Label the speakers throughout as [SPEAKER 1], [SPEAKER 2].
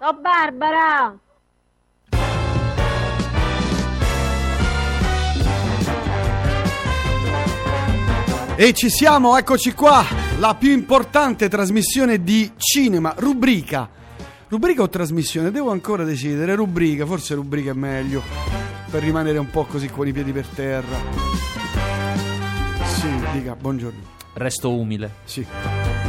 [SPEAKER 1] Oh Barbara!
[SPEAKER 2] E ci siamo, eccoci qua, la più importante trasmissione di cinema, rubrica. Rubrica o trasmissione? Devo ancora decidere, rubrica, forse rubrica è meglio, per rimanere un po' così con i piedi per terra. Sì, dica, buongiorno.
[SPEAKER 3] Resto umile.
[SPEAKER 2] Sì.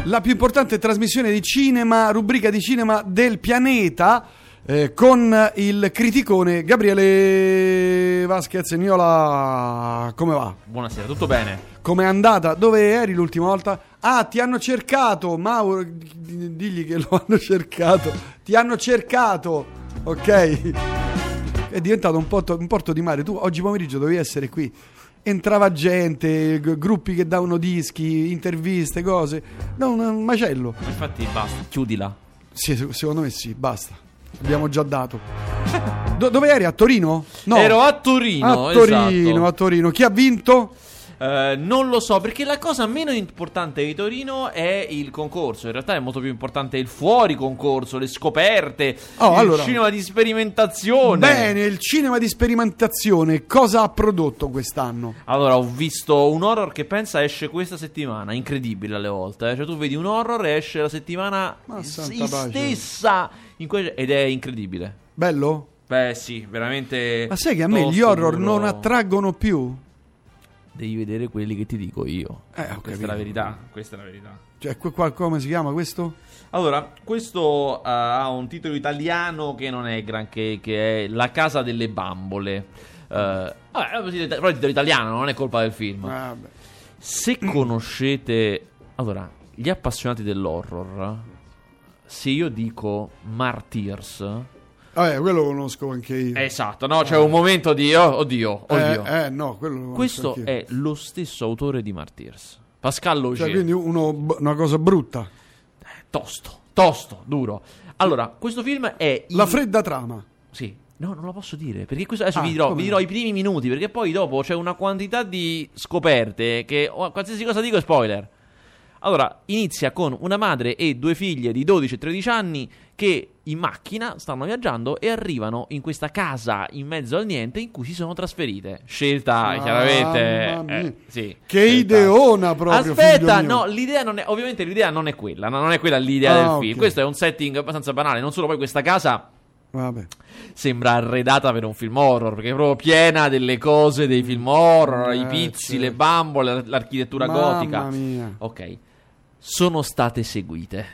[SPEAKER 2] La più importante trasmissione di cinema, rubrica di cinema del pianeta, eh, con il criticone Gabriele Vasquez Niola. Come va?
[SPEAKER 3] Buonasera, tutto bene?
[SPEAKER 2] Com'è andata? Dove eri l'ultima volta? Ah, ti hanno cercato, Mauro. Digli che lo hanno cercato. Ti hanno cercato, ok? È diventato un porto, un porto di mare. Tu oggi pomeriggio dovevi essere qui. Entrava gente, gruppi che davano dischi, interviste, cose. No, un, macello.
[SPEAKER 3] Infatti basta, chiudila.
[SPEAKER 2] Sì, se- secondo me sì, basta. Abbiamo già dato. Do- dove eri? A Torino? No.
[SPEAKER 3] Ero a Torino,
[SPEAKER 2] a Torino,
[SPEAKER 3] esatto.
[SPEAKER 2] a Torino. Chi ha vinto?
[SPEAKER 3] Eh, non lo so, perché la cosa meno importante di Torino è il concorso. In realtà è molto più importante il fuori concorso, le scoperte,
[SPEAKER 2] Oh,
[SPEAKER 3] il
[SPEAKER 2] allora.
[SPEAKER 3] cinema di sperimentazione.
[SPEAKER 2] Bene, il cinema di sperimentazione cosa ha prodotto quest'anno?
[SPEAKER 3] Allora, ho visto un horror che pensa esce questa settimana, incredibile alle volte. eh. Cioè, tu vedi un horror e esce la settimana
[SPEAKER 2] Ma
[SPEAKER 3] s- stessa que- ed è incredibile.
[SPEAKER 2] Bello?
[SPEAKER 3] Beh, sì, veramente.
[SPEAKER 2] Ma sai che a me gli horror
[SPEAKER 3] duro.
[SPEAKER 2] non attraggono più?
[SPEAKER 3] Devi vedere quelli che ti dico io.
[SPEAKER 2] Eh,
[SPEAKER 3] questa
[SPEAKER 2] capito.
[SPEAKER 3] è la verità. Questa è la verità.
[SPEAKER 2] Cioè, qua- come si chiama questo?
[SPEAKER 3] Allora, questo eh, ha un titolo italiano che non è granché, che è La casa delle bambole. Eh, vabbè, però il titolo italiano non è colpa del film.
[SPEAKER 2] Ah.
[SPEAKER 3] Se conoscete, allora, gli appassionati dell'horror, se io dico Martyrs,
[SPEAKER 2] Vabbè, quello lo conosco anche io.
[SPEAKER 3] esatto, no? C'è un momento di oh, oddio, oddio.
[SPEAKER 2] Eh, eh, no, quello
[SPEAKER 3] Questo
[SPEAKER 2] anch'io.
[SPEAKER 3] è lo stesso autore di Martyrs, Pascal Logier.
[SPEAKER 2] Cioè, quindi uno, una cosa brutta.
[SPEAKER 3] Tosto, tosto, duro. Allora, questo film è
[SPEAKER 2] La
[SPEAKER 3] in-
[SPEAKER 2] fredda trama.
[SPEAKER 3] Sì. No, non lo posso dire. Perché questo adesso
[SPEAKER 2] Ah,
[SPEAKER 3] vi, dirò, vi
[SPEAKER 2] no?
[SPEAKER 3] dirò i primi minuti. Perché poi dopo c'è una quantità di scoperte che oh, qualsiasi cosa dico è spoiler. Allora, inizia con una madre e due figlie di 12 e 13 anni che in macchina stanno viaggiando e arrivano in questa casa in mezzo al niente in cui si sono trasferite. Scelta,
[SPEAKER 2] Mamma
[SPEAKER 3] chiaramente. eh, sì,
[SPEAKER 2] Che
[SPEAKER 3] scelta.
[SPEAKER 2] ideona proprio,
[SPEAKER 3] Aspetta, no, l'idea non è. Ovviamente l'idea non è quella. no, Non è quella l'idea
[SPEAKER 2] Ah,
[SPEAKER 3] del
[SPEAKER 2] ok.
[SPEAKER 3] film. Questo è un setting abbastanza banale. Non solo poi questa casa
[SPEAKER 2] Vabbè.
[SPEAKER 3] sembra arredata per un film horror perché è proprio piena delle cose dei film horror, i
[SPEAKER 2] Eh,
[SPEAKER 3] pizzi,
[SPEAKER 2] certo.
[SPEAKER 3] le bambole, l'architettura
[SPEAKER 2] Mamma
[SPEAKER 3] gotica.
[SPEAKER 2] mia.
[SPEAKER 3] Ok, sono state seguite.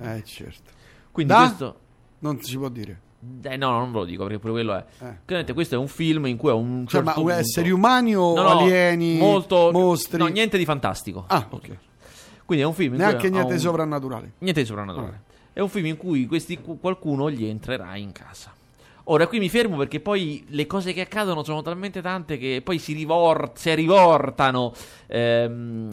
[SPEAKER 2] Eh, certo.
[SPEAKER 3] Quindi
[SPEAKER 2] Da?
[SPEAKER 3] questo...
[SPEAKER 2] Non si può dire.
[SPEAKER 3] Eh, no, non ve lo dico perché pure quello è.
[SPEAKER 2] Eh.
[SPEAKER 3] Chiaramente questo è un film in cui a un
[SPEAKER 2] Cioè,
[SPEAKER 3] certo
[SPEAKER 2] ma
[SPEAKER 3] punto-
[SPEAKER 2] esseri umani o
[SPEAKER 3] No, no,
[SPEAKER 2] alieni?
[SPEAKER 3] molto...
[SPEAKER 2] Mostri?
[SPEAKER 3] No, niente di fantastico.
[SPEAKER 2] Ah, ok.
[SPEAKER 3] Quindi è un film
[SPEAKER 2] Neanche niente
[SPEAKER 3] un-
[SPEAKER 2] di soprannaturale.
[SPEAKER 3] Niente di soprannaturale. È un film in cui questi, qualcuno gli entrerà in casa. Ora, qui mi fermo perché poi le cose che accadono sono talmente tante che poi si, rivor- si rivortano. Ehm,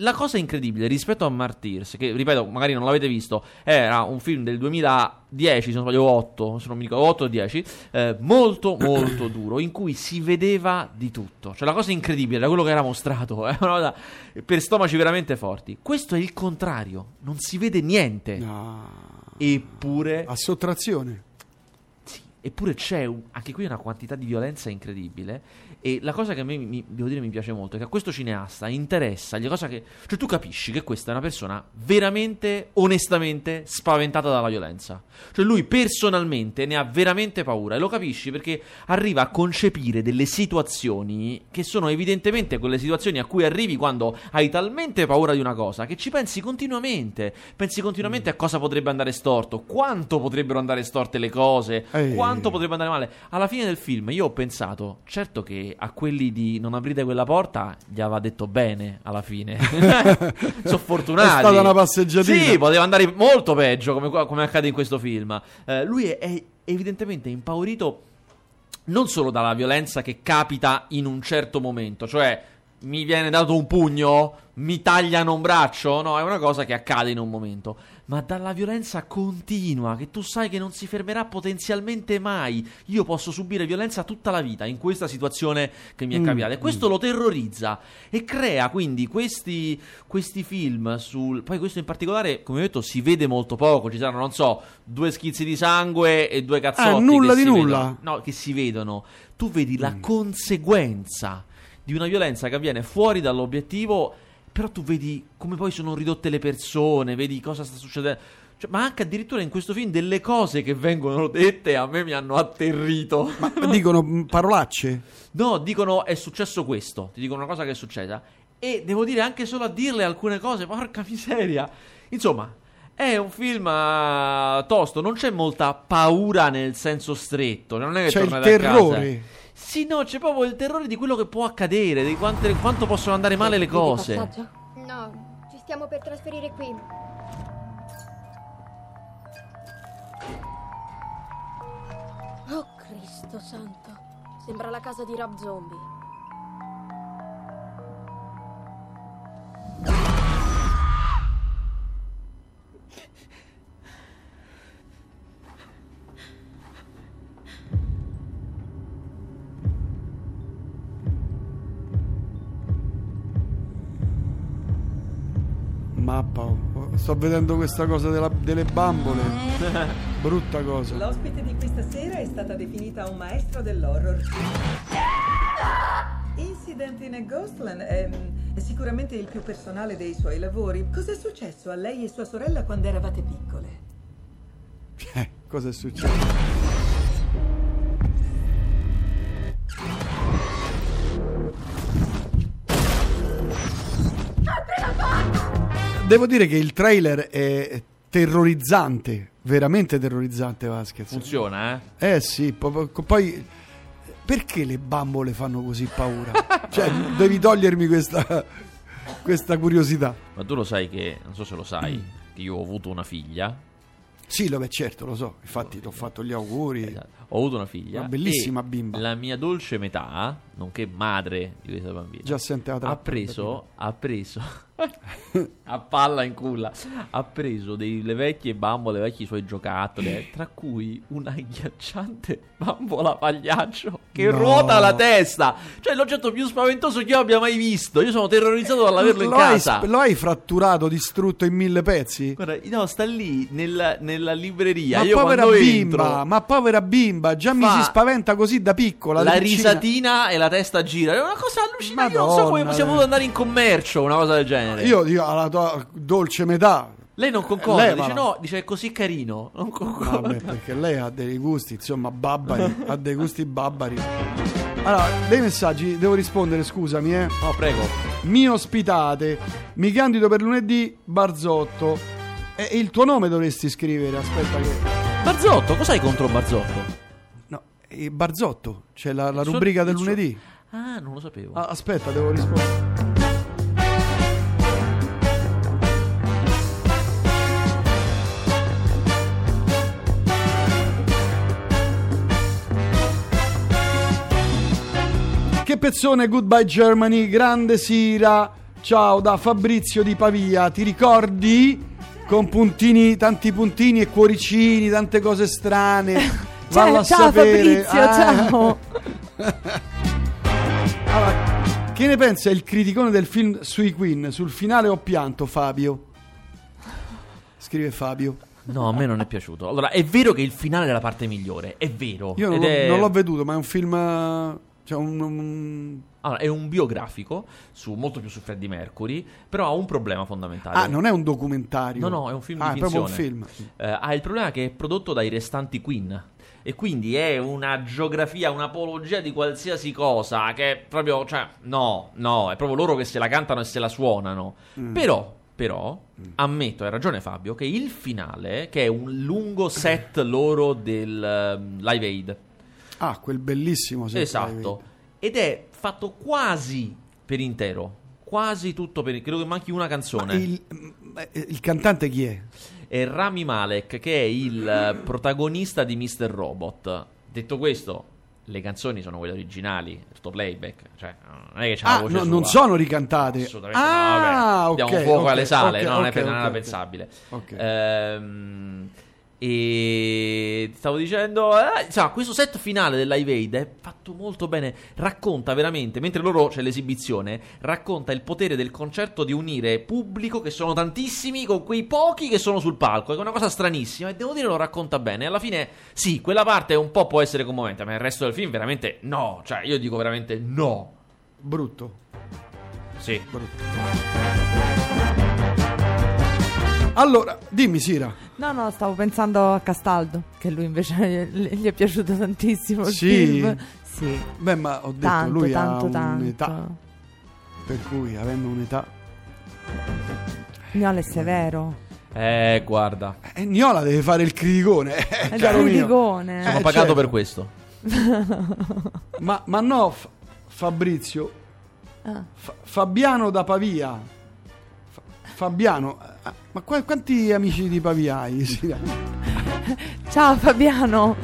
[SPEAKER 3] la cosa incredibile rispetto a Martyrs, che ripeto, magari non l'avete visto, era un film del 2010, se non sbaglio 8, se non mi ricordo, 8 o 10, eh, molto molto duro, in cui si vedeva di tutto. Cioè la cosa incredibile era quello che era mostrato, è una cosa per stomaci veramente forti. Questo è il contrario, non si vede niente.
[SPEAKER 2] No.
[SPEAKER 3] Eppure,
[SPEAKER 2] A sottrazione.
[SPEAKER 3] Eppure c'è un- anche qui una quantità di violenza incredibile. E la cosa che a me mi, devo dire mi piace molto è che a questo cineasta interessa la cosa che. Cioè, tu capisci che questa è una persona veramente, onestamente spaventata dalla violenza. Cioè, lui personalmente ne ha veramente paura. E lo capisci perché arriva a concepire delle situazioni che sono evidentemente quelle situazioni a cui arrivi quando hai talmente paura di una cosa che ci pensi continuamente. Pensi continuamente a cosa potrebbe andare storto, quanto potrebbero andare storte le cose,
[SPEAKER 2] Ehi.
[SPEAKER 3] Quanto potrebbe andare male. Alla fine del film io ho pensato, certo che a quelli di non aprite quella porta gli aveva detto bene alla fine. Sono fortunati.
[SPEAKER 2] È stata una passeggiatina.
[SPEAKER 3] Sì, poteva andare molto peggio come, come accade in questo film. Eh, lui è, è evidentemente impaurito non solo dalla violenza che capita in un certo momento, cioè mi viene dato un pugno, mi tagliano un braccio, no, è una cosa che accade in un momento, ma dalla violenza continua, che tu sai che non si fermerà potenzialmente mai. Io posso subire violenza tutta la vita in questa situazione che mi è
[SPEAKER 2] Mm,
[SPEAKER 3] capitata e questo
[SPEAKER 2] mm.
[SPEAKER 3] lo terrorizza e crea quindi questi, questi film sul... Poi questo in particolare, come ho detto, si vede molto poco, ci saranno, non so, due schizzi di sangue e due cazzotti.
[SPEAKER 2] Ah, nulla di nulla.
[SPEAKER 3] vedono. No, che si vedono. Tu vedi la
[SPEAKER 2] Mm.
[SPEAKER 3] conseguenza di una violenza che avviene fuori dall'obiettivo, però tu vedi come poi sono ridotte le persone, vedi cosa sta succedendo. Cioè, ma anche addirittura in questo film delle cose che vengono dette a me mi hanno atterrito.
[SPEAKER 2] Ma dicono mm, parolacce?
[SPEAKER 3] No, dicono è successo questo, ti dicono una cosa che è successa. E devo dire anche solo a dirle alcune cose, porca miseria. Insomma, è un film eh, tosto, non c'è molta paura nel senso stretto. Non è che
[SPEAKER 2] C'è il
[SPEAKER 3] tornate a casa.
[SPEAKER 2] terrore.
[SPEAKER 3] Sì, no, c'è proprio il terrore di quello che può accadere, di quante- quanto possono andare male le cose.
[SPEAKER 1] No, ci stiamo per trasferire qui.
[SPEAKER 4] Oh Cristo santo. Sembra la casa di Rob Zombie.
[SPEAKER 2] Sto vedendo questa cosa della- delle bambole. Brutta cosa.
[SPEAKER 5] L'ospite di questa sera è stata definita un maestro dell'horror. Incident in a Ghostland è, è sicuramente il più personale dei suoi lavori. Cos'è successo a lei e sua sorella quando eravate piccole?
[SPEAKER 2] Eh, cosa è successo? Devo dire che il trailer è terrorizzante, veramente terrorizzante Vasquez.
[SPEAKER 3] Funziona, eh?
[SPEAKER 2] Eh sì, po- po- poi perché le bambole fanno così paura? cioè, devi togliermi questa, questa curiosità.
[SPEAKER 3] Ma tu lo sai che, non so se lo sai, che io ho avuto una figlia.
[SPEAKER 2] Sì, lo, beh, certo, lo so, infatti ti ho fatto gli auguri.
[SPEAKER 3] Esatto. Ho avuto una figlia.
[SPEAKER 2] Una bellissima bimba.
[SPEAKER 3] La mia dolce metà, nonché madre di questa bambina,
[SPEAKER 2] Già sente la
[SPEAKER 3] ha preso, ha preso, a palla in culla, ha preso delle vecchie bambole, vecchi suoi giocattoli, eh, tra cui una agghiacciante bambola pagliaccio che
[SPEAKER 2] No.
[SPEAKER 3] ruota la testa. Cioè l'oggetto più spaventoso che io abbia mai visto. Io sono terrorizzato dall'averlo in casa.
[SPEAKER 2] lo hai fratturato, distrutto in mille pezzi?
[SPEAKER 3] Guarda, no, sta lì nel- nella libreria.
[SPEAKER 2] Ma
[SPEAKER 3] io
[SPEAKER 2] povera bimba,
[SPEAKER 3] entro,
[SPEAKER 2] ma povera bimba, già mi si spaventa così da piccola.
[SPEAKER 3] la risatina e la testa gira. È una cosa allucinante. Io non so come
[SPEAKER 2] Madonna,
[SPEAKER 3] siamo
[SPEAKER 2] eh.
[SPEAKER 3] potuti andare in commercio, una cosa del genere.
[SPEAKER 2] Io dico alla tua dolce metà.
[SPEAKER 3] Lei non concorda,
[SPEAKER 2] Levala.
[SPEAKER 3] dice no, dice è così carino. Non concorda.
[SPEAKER 2] Vabbè, perché lei ha dei gusti, insomma, babbari, ha dei gusti babbari. Allora, dei messaggi devo rispondere, scusami, eh.
[SPEAKER 3] No, prego.
[SPEAKER 2] Mi ospitate, mi candido per lunedì, Barzotto. E il tuo nome dovresti scrivere, aspetta che...
[SPEAKER 3] Barzotto, cos'hai contro Barzotto?
[SPEAKER 2] Eh, Barzotto, c'è la, la rubrica del lunedì.
[SPEAKER 3] Ah, non lo sapevo.
[SPEAKER 2] Ah, aspetta, devo rispondere. Che pezzone, goodbye Germany, grande Sira. Ciao da Fabrizio di Pavia, ti ricordi? Con puntini, tanti puntini e cuoricini, tante cose strane.
[SPEAKER 4] Cioè, ciao
[SPEAKER 2] sapere.
[SPEAKER 4] Fabrizio,
[SPEAKER 2] Ah.
[SPEAKER 4] ciao.
[SPEAKER 2] Allora, che ne pensa il criticone del film sui Queen? Sul finale ho pianto, Fabio. Scrive Fabio.
[SPEAKER 3] No, a me non è piaciuto. Allora, è vero che il finale è la parte migliore, è vero.
[SPEAKER 2] Io non,
[SPEAKER 3] è...
[SPEAKER 2] non l'ho veduto, ma è un film. eh, Cioè, un. un-
[SPEAKER 3] Allora, è un biografico, su, molto più su Freddie Mercury, però ha un problema fondamentale.
[SPEAKER 2] Ah, non è un documentario.
[SPEAKER 3] No, no, è un film
[SPEAKER 2] ah,
[SPEAKER 3] di
[SPEAKER 2] è proprio un film.
[SPEAKER 3] Eh, ha il problema che è prodotto dai restanti Queen. E quindi è una geografia, un'apologia di qualsiasi cosa. Che è proprio, cioè, no, no, è proprio loro che se la cantano e se la suonano.
[SPEAKER 2] Mm.
[SPEAKER 3] Però, però, ammetto, hai ragione Fabio, che il finale, che è un lungo set loro del ehm, Live Aid,
[SPEAKER 2] Ah, quel bellissimo. set
[SPEAKER 3] esatto, ed è fatto quasi per intero. Quasi tutto per credo che manchi una canzone.
[SPEAKER 2] Ma il, ma, eh, il cantante chi è?
[SPEAKER 3] È Rami Malek che è il protagonista di Mr. Robot. Detto questo, le canzoni sono quelle originali, tutto playback, cioè non è che c'è
[SPEAKER 2] Ah,
[SPEAKER 3] la voce
[SPEAKER 2] no, non sono ricantate.
[SPEAKER 3] Assolutamente
[SPEAKER 2] ah,
[SPEAKER 3] no, vabbè.
[SPEAKER 2] ok,
[SPEAKER 3] Diamo fuoco
[SPEAKER 2] ok,
[SPEAKER 3] alle sale,
[SPEAKER 2] ok,
[SPEAKER 3] no, non è
[SPEAKER 2] ok, ok.
[SPEAKER 3] pensabile. Ehm, e stavo dicendo, eh, insomma, questo set finale del Live Aid è fatto molto bene. Racconta veramente, mentre loro c'è l'esibizione, racconta il potere del concerto di unire pubblico, che sono tantissimi, con quei pochi che sono sul palco. È una cosa stranissima. E devo dire, lo racconta bene. Alla fine, sì, quella parte un po' può essere commovente, ma il resto del film, veramente no. Cioè, io dico veramente no.
[SPEAKER 2] Brutto.
[SPEAKER 3] Sì.
[SPEAKER 2] Allora, dimmi Sira.
[SPEAKER 6] No, no, stavo pensando a Castaldo, che lui invece gli è piaciuto tantissimo il
[SPEAKER 2] Sì?
[SPEAKER 6] film. Sì,
[SPEAKER 2] Beh, ma ho detto
[SPEAKER 6] tanto,
[SPEAKER 2] lui
[SPEAKER 6] tanto,
[SPEAKER 2] ha
[SPEAKER 6] tanto.
[SPEAKER 2] un'età, per cui avendo un'età
[SPEAKER 6] Niola è severo.
[SPEAKER 3] Eh, guarda.
[SPEAKER 2] eh, Niola deve fare il criticone, eh,
[SPEAKER 6] il criticone.
[SPEAKER 3] Sono
[SPEAKER 2] Eh,
[SPEAKER 3] pagato
[SPEAKER 2] certo.
[SPEAKER 3] per questo.
[SPEAKER 2] Ma, ma no, F- Fabrizio,
[SPEAKER 6] Ah.
[SPEAKER 2] Fa- Fabiano da Pavia. Fa- Fabiano, ma qua- quanti amici di Pavia hai? Sira?
[SPEAKER 6] Ciao Fabiano.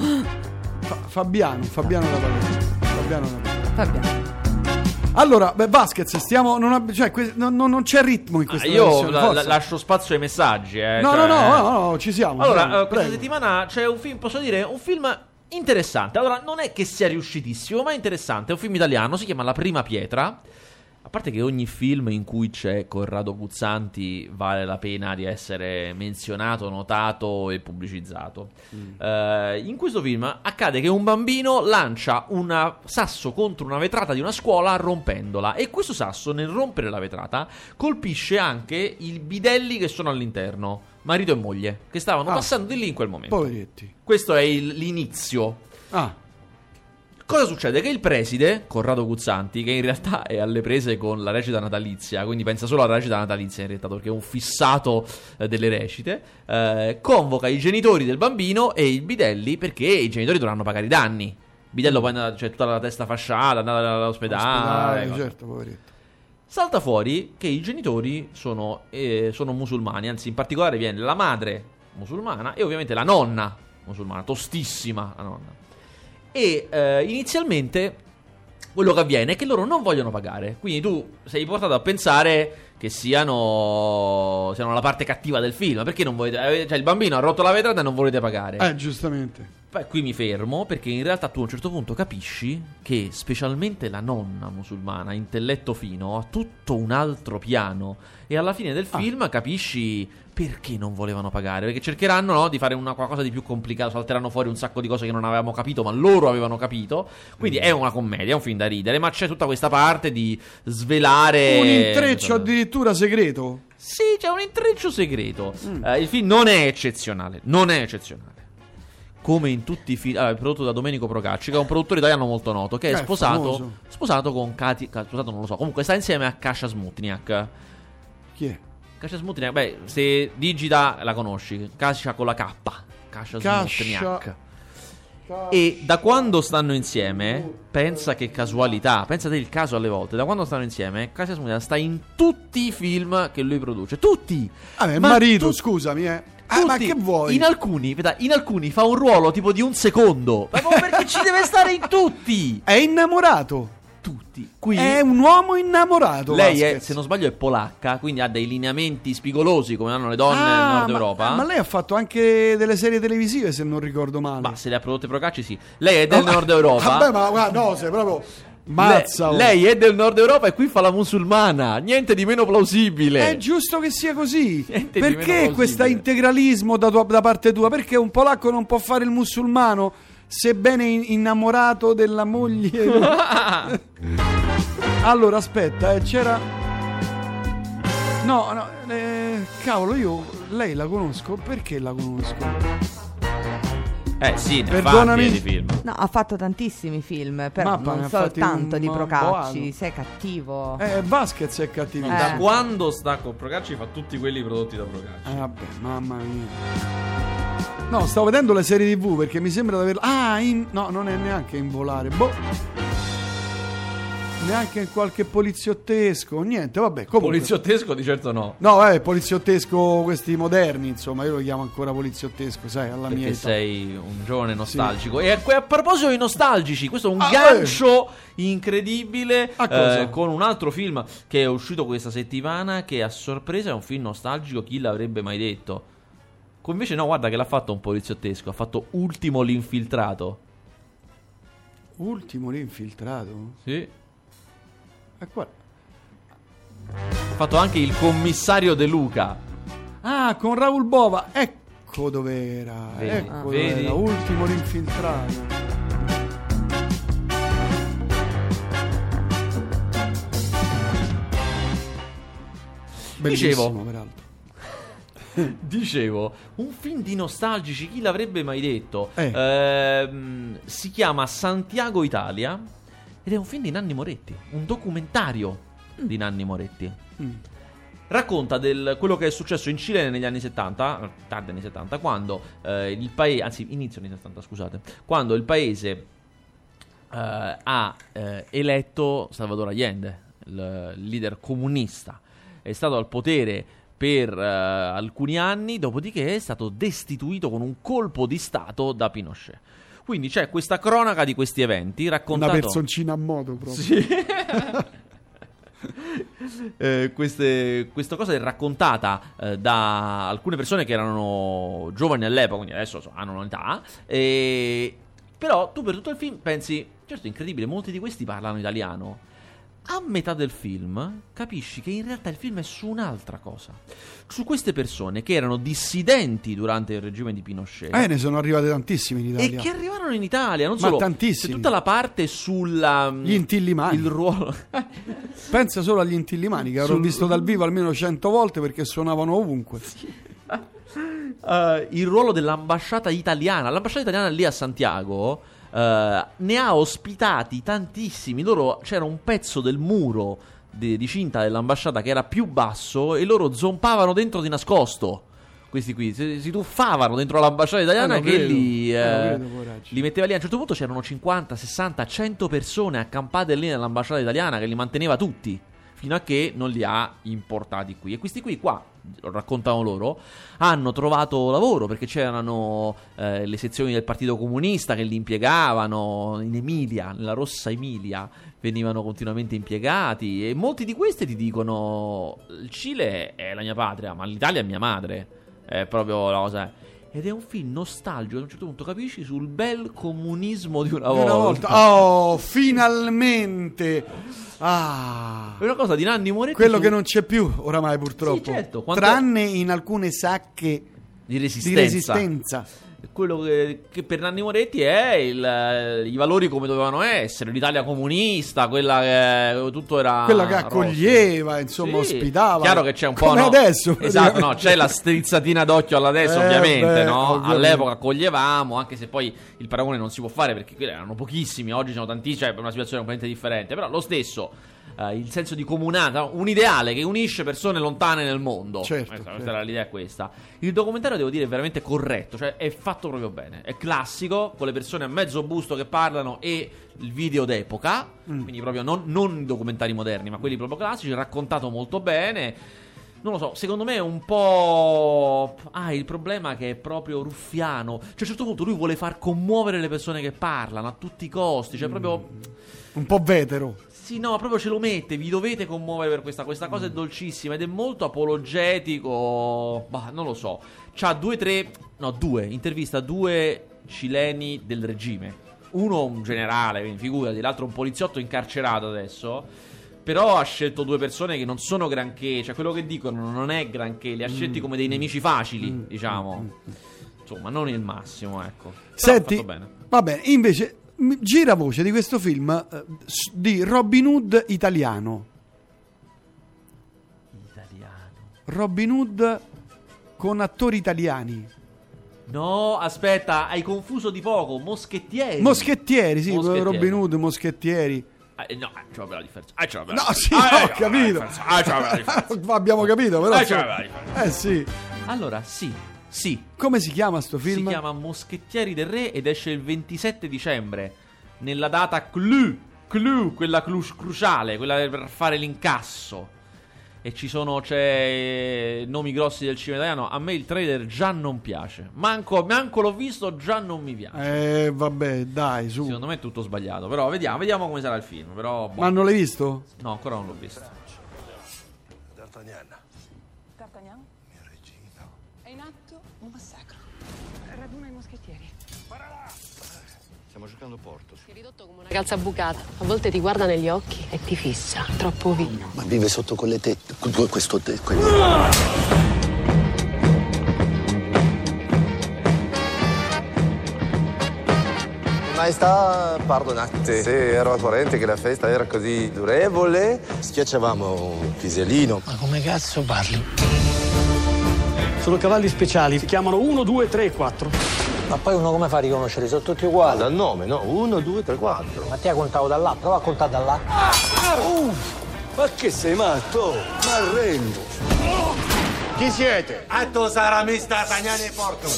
[SPEAKER 2] Fa- Fabiano, Fabiano da Pavia. Fabiano da Pavia.
[SPEAKER 6] Fabiano.
[SPEAKER 2] Allora, beh, Vasquez, stiamo. Non, ab- cioè, que- non- non- non c'è ritmo in
[SPEAKER 3] Ah,
[SPEAKER 2] questa
[SPEAKER 3] io
[SPEAKER 2] versione,
[SPEAKER 3] la- la- lascio spazio ai messaggi. Eh,
[SPEAKER 2] No,
[SPEAKER 3] cioè,
[SPEAKER 2] no, no,
[SPEAKER 3] eh.
[SPEAKER 2] no, no, ci siamo.
[SPEAKER 3] Allora,
[SPEAKER 2] prego,
[SPEAKER 3] eh, questa
[SPEAKER 2] prego.
[SPEAKER 3] settimana c'è un film, posso dire, un film interessante. Allora, non è che sia riuscitissimo, ma è interessante. È un film italiano, si chiama La prima pietra. A parte che ogni film in cui c'è Corrado Puzzanti vale la pena di essere menzionato, notato e pubblicizzato. Eh, in questo film accade che un bambino lancia un sasso contro una vetrata di una scuola rompendola e questo sasso nel rompere la vetrata colpisce anche i bidelli che sono all'interno, marito e moglie, che stavano
[SPEAKER 2] Ah.
[SPEAKER 3] passando di lì in quel momento.
[SPEAKER 2] Poveretti.
[SPEAKER 3] Questo è il- l'inizio.
[SPEAKER 2] Ah,
[SPEAKER 3] Cosa succede? Che il preside, Corrado Guzzanti, che in realtà è alle prese con la recita natalizia, quindi pensa solo alla recita natalizia in realtà, perché è un fissato eh, delle recite, eh, convoca i genitori del bambino e i bidelli perché i genitori dovranno pagare i danni. Il bidello poi c'è cioè, tutta la testa fasciata, andata all'ospedale.
[SPEAKER 2] ospedale, certo, poveretto.
[SPEAKER 3] Salta fuori che i genitori sono, eh, sono musulmani, anzi in particolare viene la madre musulmana e ovviamente la nonna musulmana, tostissima la nonna. E eh, inizialmente quello che avviene è che loro non vogliono pagare, quindi tu sei portato a pensare che siano, siano la parte cattiva del film, perché non volete, eh, cioè il bambino ha rotto la vetrata e non volete pagare.
[SPEAKER 2] Eh, giustamente.
[SPEAKER 3] Poi qui mi fermo perché in realtà tu a un certo punto capisci che specialmente la nonna musulmana, intelletto fino, ha tutto un altro piano e alla fine del
[SPEAKER 2] Ah.
[SPEAKER 3] film capisci perché non volevano pagare, perché cercheranno no, di fare una qualcosa di più complicato, salteranno fuori un sacco di cose che non avevamo capito, ma loro avevano capito. Quindi è una commedia, è un film da ridere, ma c'è tutta questa parte di svelare
[SPEAKER 2] Un intreccio addirittura segreto.
[SPEAKER 3] sì, c'è un intreccio segreto.
[SPEAKER 2] Mm.
[SPEAKER 3] Eh, il film non è eccezionale. Non è eccezionale. Come in tutti i film. Allora, è prodotto da Domenico Procacci, che è un produttore italiano molto noto. Che è
[SPEAKER 2] Eh,
[SPEAKER 3] sposato. Sposato con Kati. Ka- Sposato non lo so. Comunque sta insieme a Kasia Smutniak.
[SPEAKER 2] Chi è?
[SPEAKER 3] Kasia Smutniak, beh, se digita la conosci. Kasia con la K.
[SPEAKER 2] Kasha-
[SPEAKER 3] Smutniak. E da quando stanno insieme, pensa che casualità, pensa del caso alle volte, da quando stanno insieme, Kasia Smutniak sta in tutti i film che lui produce. Tutti!
[SPEAKER 2] Ah, beh,
[SPEAKER 3] Ma
[SPEAKER 2] marito,
[SPEAKER 3] tu-
[SPEAKER 2] scusami, eh. Ah, ma che vuoi?
[SPEAKER 3] In alcuni, veda, in alcuni fa un ruolo tipo di un secondo. Ma perché ci deve stare in tutti.
[SPEAKER 2] È innamorato.
[SPEAKER 3] Tutti. Qui
[SPEAKER 2] È un uomo innamorato.
[SPEAKER 3] lei è, se non sbaglio, è polacca, quindi ha dei lineamenti spigolosi come hanno le donne
[SPEAKER 2] Ah,
[SPEAKER 3] nel nord
[SPEAKER 2] ma-
[SPEAKER 3] Europa.
[SPEAKER 2] Ma lei ha fatto anche delle serie televisive, se non ricordo male.
[SPEAKER 3] Ma se le ha prodotte Procacci, sì. Lei è del
[SPEAKER 2] No,
[SPEAKER 3] nord Europa.
[SPEAKER 2] Vabbè, ma guarda, no, sei proprio. Mazza.
[SPEAKER 3] Le-
[SPEAKER 2] oh.
[SPEAKER 3] lei è del nord Europa e qui fa la musulmana. Niente di meno plausibile.
[SPEAKER 2] È giusto che sia così.
[SPEAKER 3] Niente
[SPEAKER 2] Perché questo integralismo da, tua- da parte tua? Perché un polacco non può fare il musulmano sebbene in- innamorato della moglie? allora, aspetta, eh, c'era. No, no, eh, cavolo, io lei la conosco. Perché la conosco?
[SPEAKER 3] Eh sì, ne
[SPEAKER 2] Perdonami.
[SPEAKER 3] fa di film.
[SPEAKER 6] No, ha fatto tantissimi film, però
[SPEAKER 2] Mappa,
[SPEAKER 6] non soltanto di Procacci. Sei cattivo.
[SPEAKER 2] Eh, Vasquez è cattivo.
[SPEAKER 6] Eh.
[SPEAKER 3] Da quando sta con Procacci fa tutti quelli prodotti da Procacci.
[SPEAKER 2] Eh, vabbè, mamma mia. No, stavo vedendo le serie TV perché mi sembra di averla. Ah, in... no, non è neanche in volare. Boh. neanche in qualche poliziottesco, niente, vabbè, comunque.
[SPEAKER 3] Poliziottesco di certo no.
[SPEAKER 2] No, vabbè, poliziottesco questi moderni, insomma, io lo chiamo ancora poliziottesco, sai, alla mia
[SPEAKER 3] Perché
[SPEAKER 2] età.
[SPEAKER 3] sei un giovane nostalgico. E a, a proposito di nostalgici, questo è un
[SPEAKER 2] Ah,
[SPEAKER 3] gancio incredibile
[SPEAKER 2] A cosa?
[SPEAKER 3] eh, con un altro film che è uscito questa settimana che a sorpresa è un film nostalgico, chi l'avrebbe mai detto? Co- Invece no, guarda che l'ha fatto un poliziottesco, ha fatto Ultimo l'infiltrato.
[SPEAKER 2] Ultimo l'infiltrato?
[SPEAKER 3] Sì.
[SPEAKER 2] E qua.
[SPEAKER 3] Ha fatto anche il commissario De Luca.
[SPEAKER 2] Ah, con Raul Bova, ecco dove era,
[SPEAKER 3] Vedi,
[SPEAKER 2] ecco dove
[SPEAKER 3] vedi?
[SPEAKER 2] era, ultimo l'infiltrato.
[SPEAKER 3] Dicevo.
[SPEAKER 2] Bellissimo, peraltro.
[SPEAKER 3] Dicevo, un film di nostalgici, chi l'avrebbe mai detto?
[SPEAKER 2] Eh.
[SPEAKER 3] Ehm, si chiama Santiago Italia ed è un film di Nanni Moretti, un documentario di Nanni Moretti.
[SPEAKER 2] Mm.
[SPEAKER 3] Racconta del, quello che è successo in Cile negli anni 70, tardi anni 70, quando eh, il paese, anzi inizio anni 70, scusate, quando il paese eh, ha eh, eletto Salvador Allende, il leader comunista. È stato al potere per eh, alcuni anni, dopodiché è stato destituito con un colpo di Stato da Pinochet. Quindi c'è questa cronaca di questi eventi
[SPEAKER 2] Una
[SPEAKER 3] raccontata
[SPEAKER 2] personcina a modo proprio.
[SPEAKER 3] sì. Eh, queste- questa cosa è raccontata eh, da alcune persone che erano giovani all'epoca, quindi adesso so, hanno un'età. E... Però tu per tutto il film pensi, certo, è incredibile, molti di questi parlano italiano. A metà del film capisci che in realtà il film è su un'altra cosa. Su queste persone che erano dissidenti durante il regime di Pinochet.
[SPEAKER 2] Eh, ne sono arrivate tantissime in
[SPEAKER 3] E
[SPEAKER 2] Italia.
[SPEAKER 3] che arrivarono in Italia, non
[SPEAKER 2] Ma
[SPEAKER 3] solo
[SPEAKER 2] tantissimi.
[SPEAKER 3] c'è tutta la parte sulla
[SPEAKER 2] Gli intillimani.
[SPEAKER 3] il ruolo
[SPEAKER 2] Pensa solo agli intillimani che avrò
[SPEAKER 3] Sul-
[SPEAKER 2] visto dal vivo almeno cento volte perché suonavano ovunque.
[SPEAKER 3] Eh, il ruolo dell'ambasciata italiana. L'ambasciata italiana lì a Santiago ne ha ospitati tantissimi. Loro c'era un pezzo del muro di, di cinta dell'ambasciata che era più basso e loro zompavano dentro di nascosto. Questi qui si, si tuffavano dentro l'ambasciata italiana
[SPEAKER 2] Eh,
[SPEAKER 3] che
[SPEAKER 2] credo.
[SPEAKER 3] li,
[SPEAKER 2] Eh,
[SPEAKER 3] eh,
[SPEAKER 2] credo,
[SPEAKER 3] li metteva lì. A un certo punto c'erano 50, 60, 100 persone accampate lì nell'ambasciata italiana che li manteneva tutti. Fino a che non li ha importati qui. E questi qui qua, lo raccontano loro, hanno trovato lavoro perché c'erano eh, le sezioni del Partito Comunista che li impiegavano in Emilia, nella rossa Emilia, venivano continuamente impiegati e molti di questi ti dicono il Cile è la mia patria, ma l'Italia è mia madre. È proprio la cosa. Ed è un film nostalgico, a un certo punto capisci, sul bel comunismo di una
[SPEAKER 2] Una
[SPEAKER 3] volta.
[SPEAKER 2] volta. Oh, finalmente! Ah.
[SPEAKER 3] È una cosa di Nanni Moretti
[SPEAKER 2] Quello
[SPEAKER 3] su-
[SPEAKER 2] che non c'è più oramai purtroppo.
[SPEAKER 3] Sì, certo,
[SPEAKER 2] Tranne in alcune sacche
[SPEAKER 3] di
[SPEAKER 2] di
[SPEAKER 3] resistenza. Quello che, che per Nanni Moretti è il, eh, i valori come dovevano essere, l'Italia comunista, quella che tutto era
[SPEAKER 2] Quella che
[SPEAKER 3] rosso.
[SPEAKER 2] accoglieva, insomma,
[SPEAKER 3] Sì,
[SPEAKER 2] ospitava.
[SPEAKER 3] Chiaro che c'è un po'
[SPEAKER 2] Come
[SPEAKER 3] no?
[SPEAKER 2] adesso.
[SPEAKER 3] Esatto, no, c'è la strizzatina d'occhio alla destra,
[SPEAKER 2] Eh,
[SPEAKER 3] ovviamente,
[SPEAKER 2] beh,
[SPEAKER 3] no?
[SPEAKER 2] ovviamente.
[SPEAKER 3] All'epoca accoglievamo, anche se poi il paragone non si può fare perché quelli erano pochissimi, oggi sono tantissimi, cioè è una situazione completamente differente, però lo stesso eh, il senso di comunanza, un ideale che unisce persone lontane nel mondo.
[SPEAKER 2] Certo,
[SPEAKER 3] Questa,
[SPEAKER 2] certo.
[SPEAKER 3] era l'idea è questa. Il documentario devo dire è veramente corretto, cioè è fatto proprio bene. È classico, con le persone a mezzo busto che parlano e il video d'epoca,
[SPEAKER 2] Mm.
[SPEAKER 3] quindi proprio non, non i documentari moderni, ma quelli proprio classici, raccontato molto bene. Non lo so, secondo me è un po'. Ah, il problema è che è proprio ruffiano. Cioè, a un certo punto lui vuole far commuovere le persone che parlano a tutti i costi. Cioè, proprio.
[SPEAKER 2] Un po' vetero.
[SPEAKER 3] Sì, no, proprio ce lo mette, vi dovete commuovere per questa. Questa cosa è dolcissima ed è molto apologetico. Bah, non lo so. C'ha due, tre. No, due. Intervista due cileni del regime. Uno un generale, quindi figurati, l'altro un poliziotto incarcerato adesso. Però ha scelto due persone che non sono granché. Cioè, quello che dicono non è granché. Li ha scelti come dei nemici facili, diciamo. Insomma, non il massimo, ecco. Però
[SPEAKER 2] Senti, va bene, invece gira voce di questo film eh, di Robin Hood italiano.
[SPEAKER 3] Italiano.
[SPEAKER 2] Robin Hood con attori italiani.
[SPEAKER 3] No, aspetta, hai confuso di poco. Moschettieri.
[SPEAKER 2] Moschettieri, sì,
[SPEAKER 3] Moschettieri.
[SPEAKER 2] Robin Hood, moschettieri.
[SPEAKER 3] Eh, no, c'è una bella differenza. Eh, c'è una bella
[SPEAKER 2] No, sì, ho
[SPEAKER 3] Eh, bella
[SPEAKER 2] capito.
[SPEAKER 3] Eh, c'è una bella differenza.
[SPEAKER 2] Abbiamo capito, però. Insomma-
[SPEAKER 3] c'è una bella differenza.
[SPEAKER 2] eh sì.
[SPEAKER 3] Allora, sì, sì.
[SPEAKER 2] Come si chiama sto
[SPEAKER 3] Si
[SPEAKER 2] film?
[SPEAKER 3] chiama Moschettieri del Re ed esce il 27 dicembre. Nella data clou clou, quella clu- cruciale, quella per fare l'incasso. E ci sono c'è nomi grossi del cinema italiano. A me il trailer già non piace. Manco, manco l'ho visto, già non mi piace.
[SPEAKER 2] Eh, vabbè, dai, su.
[SPEAKER 3] Secondo me è tutto sbagliato. Però vediamo, vediamo come sarà il film. Però, boh.
[SPEAKER 2] Ma non l'hai visto?
[SPEAKER 3] No, ancora non l'ho visto.
[SPEAKER 7] Giocando Porto.
[SPEAKER 4] Sei ridotto come una calza bucata. A volte ti guarda negli occhi e ti fissa. Troppo vino.
[SPEAKER 7] Ma vive sotto quelle tette. que- Questo te. que- Maestà, pardonate se ero a corrente che la festa era così durevole. Schiacciavamo un pisellino.
[SPEAKER 8] Ma come cazzo parli? Sono cavalli speciali, si chiamano 1, 2, 3 e 4.
[SPEAKER 9] Ma poi uno come fa a riconoscere? Sono tutti uguali.
[SPEAKER 7] Dal nome, no? Uno, due, tre, quattro.
[SPEAKER 9] Ma ti ha contato da là, prova a contare da là.
[SPEAKER 7] Ma che sei matto? Ma arrendo. Chi siete?
[SPEAKER 8] Atto sarà mista Tagnani e Porto.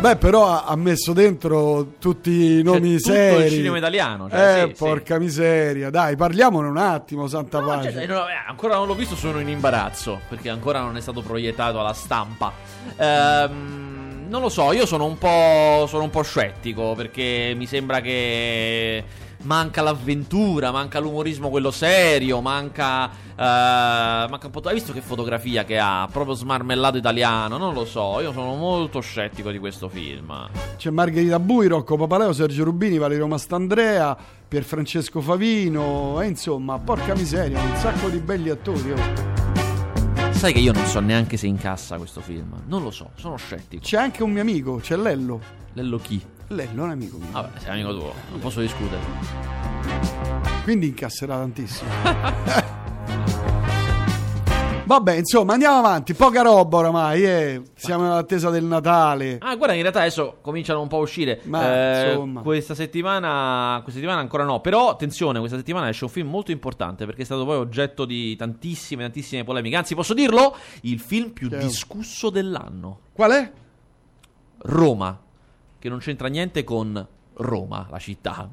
[SPEAKER 2] Beh, però ha, messo dentro tutti i nomi
[SPEAKER 3] tutto il
[SPEAKER 2] seri.
[SPEAKER 3] cinema italiano, cioè,
[SPEAKER 2] eh,
[SPEAKER 3] sì,
[SPEAKER 2] porca miseria. Dai, parliamone un attimo, santa
[SPEAKER 3] No,
[SPEAKER 2] pace.
[SPEAKER 3] cioè, no, eh, ancora non l'ho visto, sono in imbarazzo perché ancora non è stato proiettato alla stampa. Ehm, non lo so, io sono un po', sono un po' scettico perché mi sembra che manca l'avventura, manca l'umorismo quello serio, manca, eh, manca un po'. Hai visto che fotografia che ha? Proprio smarmellato italiano, non lo so. Io sono molto scettico di questo film.
[SPEAKER 2] C'è Margherita Bui, Rocco Papaleo, Sergio Rubini, Valerio Mastandrea, Pierfrancesco Favino, e insomma, porca miseria, un sacco di belli attori. oh.
[SPEAKER 3] Sai che io non so neanche se incassa questo film. Non lo so, sono scettico.
[SPEAKER 2] C'è anche un mio amico, c'è Lello.
[SPEAKER 3] Lello chi?
[SPEAKER 2] Lello è un amico mio.
[SPEAKER 3] Vabbè, sei amico tuo, non posso discutere.
[SPEAKER 2] Quindi incasserà tantissimo. Vabbè, insomma, andiamo avanti. Poca roba oramai, eh. Siamo in attesa del Natale.
[SPEAKER 3] Ah, guarda, in realtà adesso cominciano un po' a uscire.
[SPEAKER 2] Ma,
[SPEAKER 3] Eh,
[SPEAKER 2] insomma.
[SPEAKER 3] Questa settimana, questa settimana ancora no. Però, attenzione, questa settimana esce un film molto importante perché è stato poi oggetto di tantissime, tantissime polemiche. Anzi, posso dirlo? Il film più
[SPEAKER 2] Certo.
[SPEAKER 3] discusso dell'anno.
[SPEAKER 2] Qual è?
[SPEAKER 3] Roma, che non c'entra niente con Roma, la città.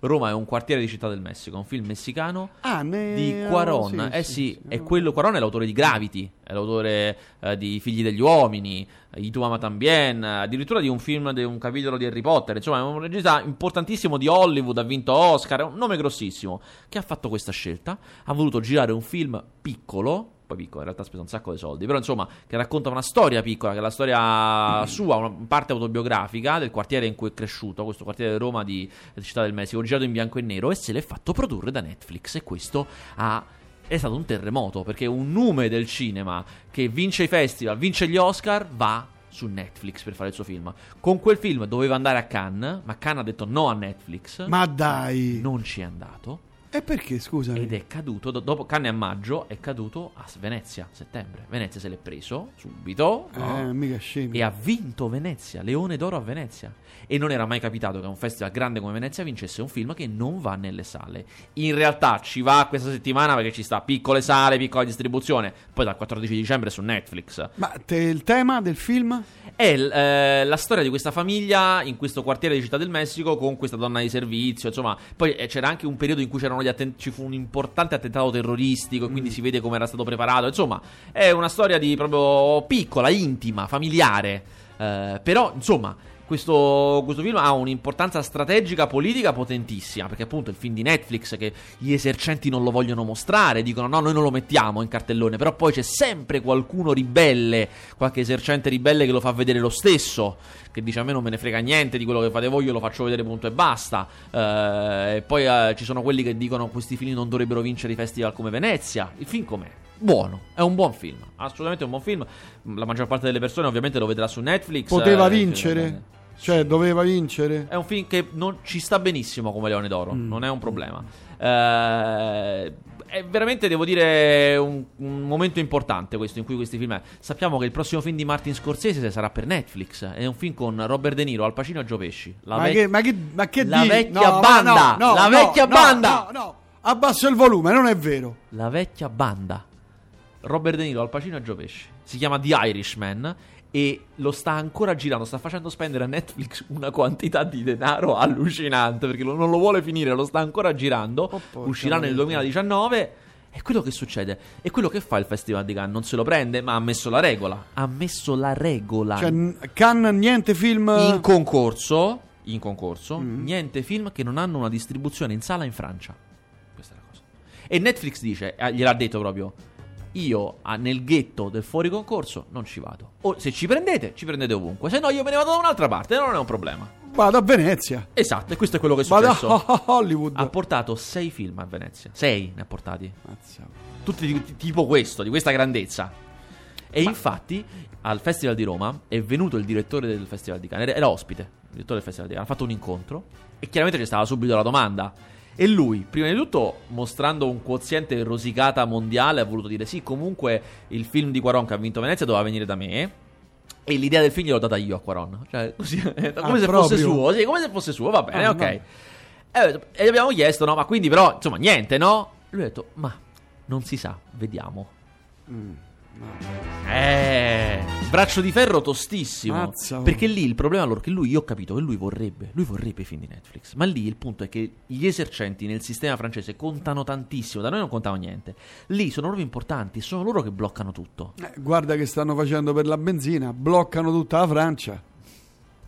[SPEAKER 3] Roma è un quartiere di Città del Messico, un film messicano
[SPEAKER 2] Ah, ne...
[SPEAKER 3] di Cuaron. eh sì, è quello. Cuaron è l'autore di Gravity, è l'autore eh, di Figli degli Uomini, eh, I tu ama tambien, eh, addirittura di un film di un capitolo di Harry Potter. Insomma, è un regista importantissimo di Hollywood, ha vinto Oscar, è un nome grossissimo. Che ha fatto questa scelta? Ha voluto girare un film piccolo. Poi piccolo, in realtà ha speso un sacco di soldi. Però, insomma, che racconta una storia piccola, che è la storia sua, una parte autobiografica del quartiere in cui è cresciuto, questo quartiere di Roma di, di Città del Messico, girato in bianco e nero, e se l'è fatto produrre da Netflix. E questo ha è stato un terremoto perché un nome del cinema che vince i festival, vince gli Oscar, va su Netflix per fare il suo film. Con quel film doveva andare a Cannes, ma Cannes ha detto no a Netflix.
[SPEAKER 2] Ma dai.
[SPEAKER 3] non ci è andato
[SPEAKER 2] E perché, scusami?
[SPEAKER 3] ed è caduto do- dopo Cannes a maggio è caduto a Venezia, settembre. Venezia se l'è preso subito. no?
[SPEAKER 2] Eh, mica scemi.
[SPEAKER 3] E ha vinto Venezia, Leone d'Oro a Venezia. E non era mai capitato che un festival grande come Venezia vincesse un film che non va nelle sale. In realtà ci va questa settimana perché ci sta piccole sale, piccola distribuzione. Poi dal 14 dicembre su Netflix.
[SPEAKER 2] Ma te, il tema del film?
[SPEAKER 3] È l- eh, la storia di questa famiglia in questo quartiere di Città del Messico con questa donna di servizio. Insomma, poi eh, c'era anche un periodo in cui c'erano gli atten- ci fu un importante attentato terroristico e quindi si vede come era stato preparato. Insomma, è una storia di proprio piccola, intima, familiare. Eh, però, insomma. Questo, questo film ha un'importanza strategica politica potentissima perché appunto è il film di Netflix che gli esercenti non lo vogliono mostrare dicono no noi non lo mettiamo in cartellone però poi c'è sempre qualcuno ribelle qualche esercente ribelle che lo fa vedere lo stesso che dice a me non me ne frega niente di quello che fate voi io lo faccio vedere punto e basta Eh, e poi eh, ci sono quelli che dicono questi film non dovrebbero vincere i festival come Venezia il film com'è? Buono, è un buon film, assolutamente un buon film. La maggior parte delle persone ovviamente lo vedrà su Netflix.
[SPEAKER 2] Poteva
[SPEAKER 3] eh,
[SPEAKER 2] vincere? Cioè, doveva vincere?
[SPEAKER 3] È un film che non ci sta benissimo come Leone d'Oro,
[SPEAKER 2] Mm.
[SPEAKER 3] non è un problema. Eh, è veramente, devo dire, un, un momento importante questo in cui questi film. Sappiamo che il prossimo film di Martin Scorsese sarà per Netflix. È un film con Robert De Niro, Al Pacino e Joe Pesci. La
[SPEAKER 2] ma,
[SPEAKER 3] vec-
[SPEAKER 2] che, ma che, ma che
[SPEAKER 3] La
[SPEAKER 2] di-
[SPEAKER 3] vecchia
[SPEAKER 2] No,
[SPEAKER 3] banda!
[SPEAKER 2] no, no,
[SPEAKER 3] La
[SPEAKER 2] no,
[SPEAKER 3] vecchia
[SPEAKER 2] no,
[SPEAKER 3] banda!
[SPEAKER 2] No, no, abbasso il volume, non è vero.
[SPEAKER 3] La vecchia banda. Robert De Niro, Al Pacino e Joe Pesci. Si chiama The Irishman e lo sta ancora girando, sta facendo spendere a Netflix una quantità di denaro allucinante perché lo- non lo vuole finire, lo sta ancora girando,
[SPEAKER 2] porca
[SPEAKER 3] uscirà nel
[SPEAKER 2] miseria.
[SPEAKER 3] 2019. E quello che succede? E quello che fa il Festival di Cannes? Non se lo prende, ma ha messo la regola. Ha messo la regola.
[SPEAKER 2] Cioè, Cannes, niente film...
[SPEAKER 3] in concorso, in concorso,
[SPEAKER 2] Mm.
[SPEAKER 3] niente film che non hanno una distribuzione in sala in Francia. Questa è la cosa. E Netflix dice, eh, gliel'ha detto proprio, io nel ghetto del fuori concorso non ci vado. O se ci prendete, ci prendete ovunque. Se no io me ne vado da un'altra parte, non è un problema.
[SPEAKER 2] Vado a Venezia.
[SPEAKER 3] Esatto, e questo è quello che è
[SPEAKER 2] Vado
[SPEAKER 3] successo.
[SPEAKER 2] a Hollywood.
[SPEAKER 3] Ha portato sei film a Venezia. Sei ne ha portati.
[SPEAKER 2] Mazza.
[SPEAKER 3] Tutti di- tipo questo, di questa grandezza. E infatti al Festival di Roma è venuto il direttore del Festival di Cannes, era- era ospite, il direttore del Festival di Cannes, ha fatto un incontro e chiaramente c'è stata subito la domanda. E lui, prima di tutto, mostrando un quoziente rosicata mondiale, ha voluto dire sì, comunque il film di Quaron che ha vinto Venezia doveva venire da me. E l'idea del film gliel'ho data io a Quaron. Cioè, così, come se fosse
[SPEAKER 2] proprio?
[SPEAKER 3] suo. Sì, come se fosse suo, va bene,
[SPEAKER 2] Ah,
[SPEAKER 3] ok.
[SPEAKER 2] no.
[SPEAKER 3] E, e gli abbiamo chiesto, no, ma quindi però, insomma, niente, no? Lui ha detto, ma non si sa, vediamo.
[SPEAKER 2] Mm,
[SPEAKER 3] Eh, braccio di ferro tostissimo.
[SPEAKER 2] Mazza.
[SPEAKER 3] Perché lì il problema allora che lui, io ho capito che lui vorrebbe, lui vorrebbe i film di Netflix. Ma lì il punto è che gli esercenti nel sistema francese contano tantissimo, da noi non contavano niente. Lì sono loro importanti, sono loro che bloccano tutto.
[SPEAKER 2] Eh, guarda che stanno facendo per la benzina. Bloccano tutta la Francia.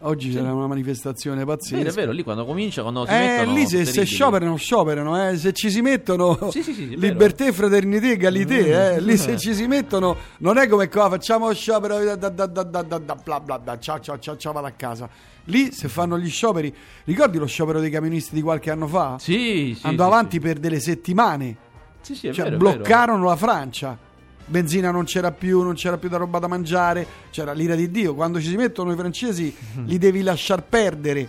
[SPEAKER 2] Oggi c'era una manifestazione pazzesca.
[SPEAKER 3] Vero, è vero, lì quando comincia, quando si
[SPEAKER 2] Eh,
[SPEAKER 3] mettono
[SPEAKER 2] lì se, se scioperano, scioperano. Eh. Se ci si mettono
[SPEAKER 3] Sì, sì, sì,
[SPEAKER 2] libertà, fraternità, egalité. Eh. Lì
[SPEAKER 3] Eh.
[SPEAKER 2] se ci si mettono, non è come qua, facciamo sciopero, da, da, da, da, da, da, bla bla bla, ciao ciao ciao, ciao, vado a casa. Lì se fanno gli scioperi, ricordi lo sciopero dei camionisti di qualche anno fa?
[SPEAKER 3] Sì, sì.
[SPEAKER 2] Andò
[SPEAKER 3] sì,
[SPEAKER 2] avanti
[SPEAKER 3] sì.
[SPEAKER 2] per delle settimane.
[SPEAKER 3] Sì, sì, è
[SPEAKER 2] Cioè,
[SPEAKER 3] vero, è vero.
[SPEAKER 2] bloccarono la Francia. Benzina non c'era più, non c'era più da roba da mangiare, c'era l'ira di Dio. Quando ci si mettono i francesi, li devi lasciar perdere.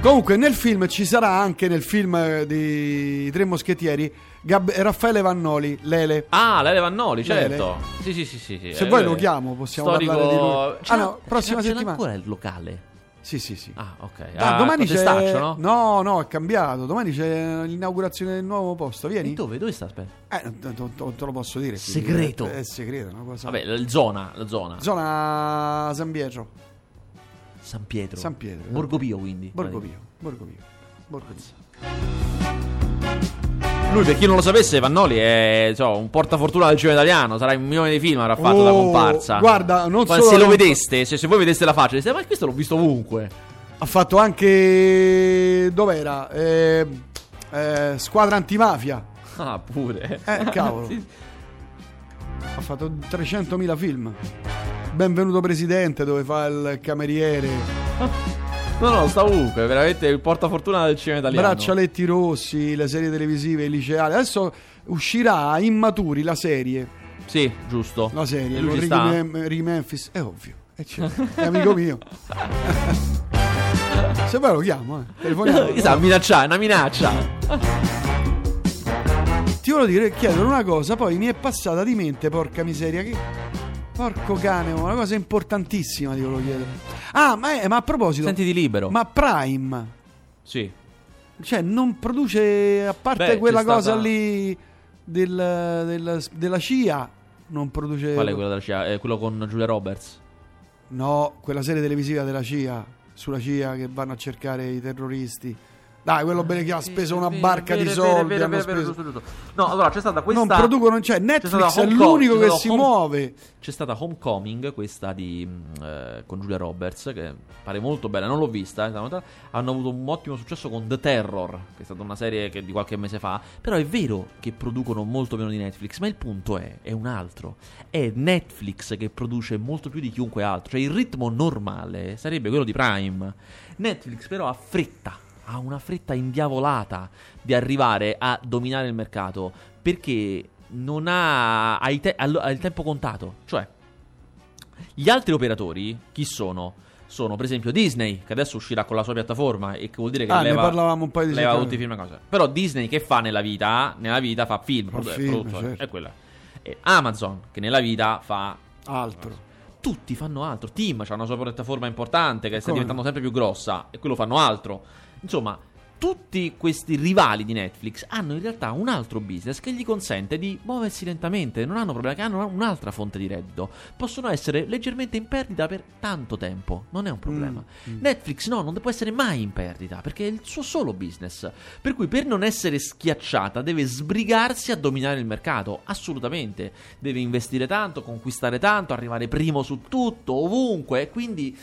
[SPEAKER 2] Comunque, nel film ci sarà anche nel film eh, di Tre Moschettieri Gab- Raffaele Vannoli, Lele.
[SPEAKER 3] Ah, Lele Vannoli,
[SPEAKER 2] Lele.
[SPEAKER 3] certo. Sì, sì, sì, sì, sì.
[SPEAKER 2] Se
[SPEAKER 3] Eh,
[SPEAKER 2] vuoi lo chiamo, possiamo
[SPEAKER 3] Storico-
[SPEAKER 2] parlare di lui. Ah, no, prossima settimana.
[SPEAKER 3] ancora il locale?
[SPEAKER 2] Sì, sì, sì.
[SPEAKER 3] Ah, ok.
[SPEAKER 2] Ah,
[SPEAKER 3] Ah,
[SPEAKER 2] domani c'è.
[SPEAKER 3] No?
[SPEAKER 2] No, no, è cambiato. Domani c'è l'inaugurazione del nuovo posto. Vieni?
[SPEAKER 3] E dove? Dove sta? Aspetta.
[SPEAKER 2] Eh, te, lo posso dire.
[SPEAKER 3] Segreto.
[SPEAKER 2] È, è segreto, una cosa.
[SPEAKER 3] Vabbè, la zona, la zona.
[SPEAKER 2] Zona San Pietro.
[SPEAKER 3] San Pietro.
[SPEAKER 2] San Pietro.
[SPEAKER 3] Borgo Pio, quindi.
[SPEAKER 2] Borgo Pio. Borgo Pio. Borgo Pio.
[SPEAKER 3] Lui, per chi non lo sapesse, Vannoli è insomma, un portafortuna del cinema italiano. Sarà un milione di film avrà fatto da
[SPEAKER 2] Oh,
[SPEAKER 3] comparsa.
[SPEAKER 2] guarda, non
[SPEAKER 3] Ma
[SPEAKER 2] solo
[SPEAKER 3] se lo
[SPEAKER 2] la-
[SPEAKER 3] vedeste, se, se voi vedeste la faccia, dite, ma questo l'ho visto ovunque.
[SPEAKER 2] Ha fatto anche. Dov'era? Eh, eh, squadra antimafia.
[SPEAKER 3] Ah, pure.
[SPEAKER 2] Eh, cavolo.
[SPEAKER 3] Sì.
[SPEAKER 2] Ha fatto 300.000 film. Benvenuto presidente, dove fa il cameriere.
[SPEAKER 3] No, no, sta ovunque. Veramente il portafortuna del cinema italiano.
[SPEAKER 2] Braccialetti rossi, le serie televisive, i liceali. Adesso uscirà a Immaturi la serie.
[SPEAKER 3] Sì, giusto.
[SPEAKER 2] La serie, con Ricky? Mem- Ricky Memphis. È ovvio. Eh, certo, È amico mio. Se poi lo chiamo, eh. Telefoniamo.
[SPEAKER 3] Chissà, minaccia, è una minaccia.
[SPEAKER 2] Ti volevo dire, chiedere una cosa, poi mi è passata di mente, porca miseria, che... Porco cane, una cosa importantissima ti volevo chiedere. Ah, ma, è- ma a proposito...
[SPEAKER 3] Sentiti libero.
[SPEAKER 2] Ma Prime,
[SPEAKER 3] Sì.
[SPEAKER 2] cioè, non produce, a parte
[SPEAKER 3] Beh,
[SPEAKER 2] quella cosa
[SPEAKER 3] stata-
[SPEAKER 2] lì del, del- della CIA, non produce...
[SPEAKER 3] Qual è quello della CIA? Eh, quello con Giulia Roberts.
[SPEAKER 2] No, quella serie televisiva della CIA, sulla CIA che vanno a cercare i terroristi. Dai, quello bene che ha speso una barca di soldi.
[SPEAKER 3] No, allora c'è stata questa.
[SPEAKER 2] Non producono, cioè Netflix
[SPEAKER 3] stata
[SPEAKER 2] è l'unico
[SPEAKER 3] c'è
[SPEAKER 2] che si
[SPEAKER 3] Home-
[SPEAKER 2] muove.
[SPEAKER 3] C'è stata Homecoming, questa di, mh, eh, con Giulia Roberts, che pare molto bella. Non l'ho vista. eh, hanno avuto un ottimo successo con The Terror, che è stata una serie che di qualche mese fa. Però è vero che producono molto meno di Netflix. Ma il punto è, è un altro. È Netflix che produce molto più di chiunque altro. Cioè il ritmo normale sarebbe quello di Prime. Netflix però ha fretta. Ha una fretta indiavolata di arrivare a dominare il mercato perché non ha, ha, i te- ha ha il tempo contato. Cioè, gli altri operatori chi sono? Sono per esempio Disney, che adesso uscirà con la sua piattaforma e che vuol dire che
[SPEAKER 2] Ah, ne
[SPEAKER 3] leva,
[SPEAKER 2] parlavamo un paio di
[SPEAKER 3] leva tutti i film e cose. Però Disney che fa nella vita? Nella vita fa film,
[SPEAKER 2] Fa film,
[SPEAKER 3] produttore,
[SPEAKER 2] certo.
[SPEAKER 3] è quella. E Amazon che nella vita fa
[SPEAKER 2] Altro.
[SPEAKER 3] tutti fanno altro. Team c'ha una sua piattaforma importante che sta
[SPEAKER 2] Come?
[SPEAKER 3] diventando sempre più grossa e quello fanno altro. Insomma, tutti questi rivali di Netflix hanno in realtà un altro business che gli consente di muoversi lentamente, non hanno problemi, hanno un'altra fonte di reddito. Possono essere leggermente in perdita per tanto tempo, non è un problema.
[SPEAKER 2] Mm,
[SPEAKER 3] Netflix no, non può essere mai in perdita perché è il suo solo business. Per cui per non essere schiacciata deve sbrigarsi a dominare il mercato, assolutamente. Deve investire tanto, conquistare tanto, arrivare primo su tutto, ovunque, e quindi